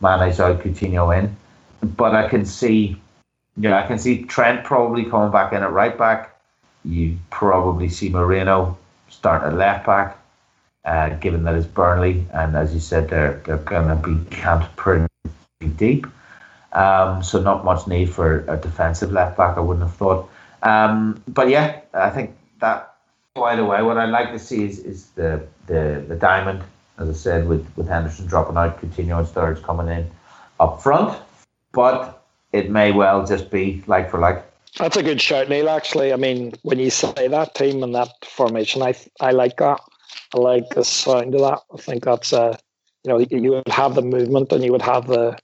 Mane's out, Coutinho in. But I can see, yeah, I can see Trent probably coming back in at right back. You probably see Moreno starting at left back, uh, given that it's Burnley, and as you said, they're they're going to be camped pretty deep. Um, so not much need for a defensive left back, I wouldn't have thought. Um, but yeah, I think that by the way, what I'd like to see is, is the, the the diamond, as I said, with, with Henderson dropping out, continuing Sturridge coming in up front. But it may well just be like for like. That's a good shout, Neil. Actually, I mean, when you say that team and that formation, I I like that. I like the sound of that. I think that's uh, you know, you would have the movement and you would have the,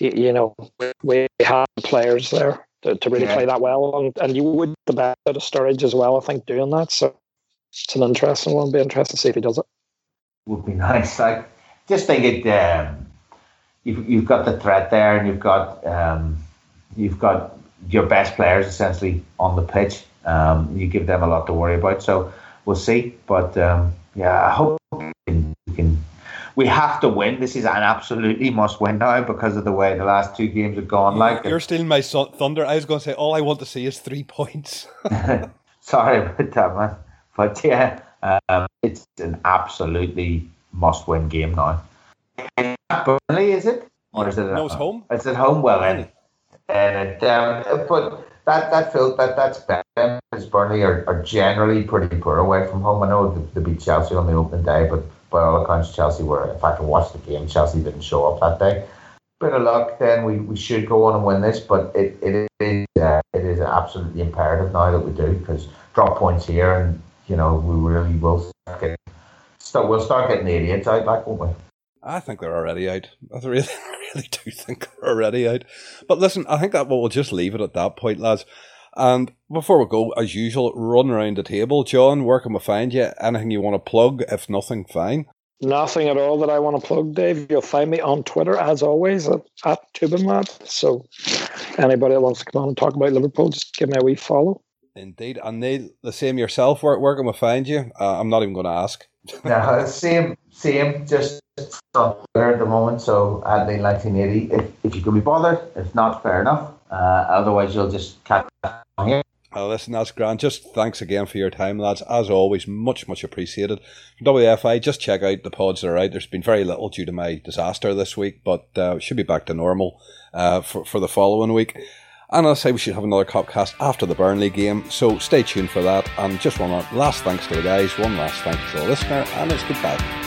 you know, we have players there to, to really yeah. play that well, and, and you would the best out of Sturridge as well. I think doing that, so it's an interesting one. Be interesting to see if he does it. Would be nice. I just think it. Um, you've you've got the threat there, and you've got um, you've got your best players essentially on the pitch. Um, you give them a lot to worry about. So we'll see. But um, yeah, I hope We have to win. This is an absolutely must win now because of the way the last two games have gone. Like you're stealing my thunder. I was going to say all I want to see is three points. Sorry about that, man. But yeah, um, it's an absolutely must win game now. Burnley, is it? Or is it? No, it's home. It's at home. Well, then and um, but that that felt that that's better because Burnley are, are generally pretty poor away from home. I know they, they beat Chelsea on the opening day, but by all accounts, Chelsea were. In fact, I watched the game. Chelsea didn't show up that day. Bit of luck, then we, we should go on and win this, but it, it is uh, it is absolutely imperative now that we do because drop points here, and you know we really will start getting, start, we'll start getting the idiots out, like won't we? I think they're already out. I really, really do think they're already out. But listen, I think that we'll just leave it at that point, lads. And before we go, as usual, run around the table. John, where can we find you? Anything you want to plug? If nothing, fine. Nothing at all that I want to plug, Dave. You'll find me on Twitter, as always, at, at TubinLad. So anybody that wants to come on and talk about Liverpool, just give me a wee follow. Indeed. And Neil, the same yourself. Where, where can we find you? Uh, I'm not even going to ask. no, same, same. Just on Twitter at the moment. So at Neil 1980, if, if you can be bothered, if not, fair enough. Uh, otherwise, you'll just catch on here. Oh, listen, that's grand. Just thanks again for your time, lads. As always, much, much appreciated. WFI, just check out the pods that are out. There's been very little due to my disaster this week, but uh, should be back to normal uh, for, for the following week. And I'll say we should have another Kopcast after the Burnley game, so stay tuned for that. And just one last thanks to the guys, one last thanks to the listener, and it's goodbye.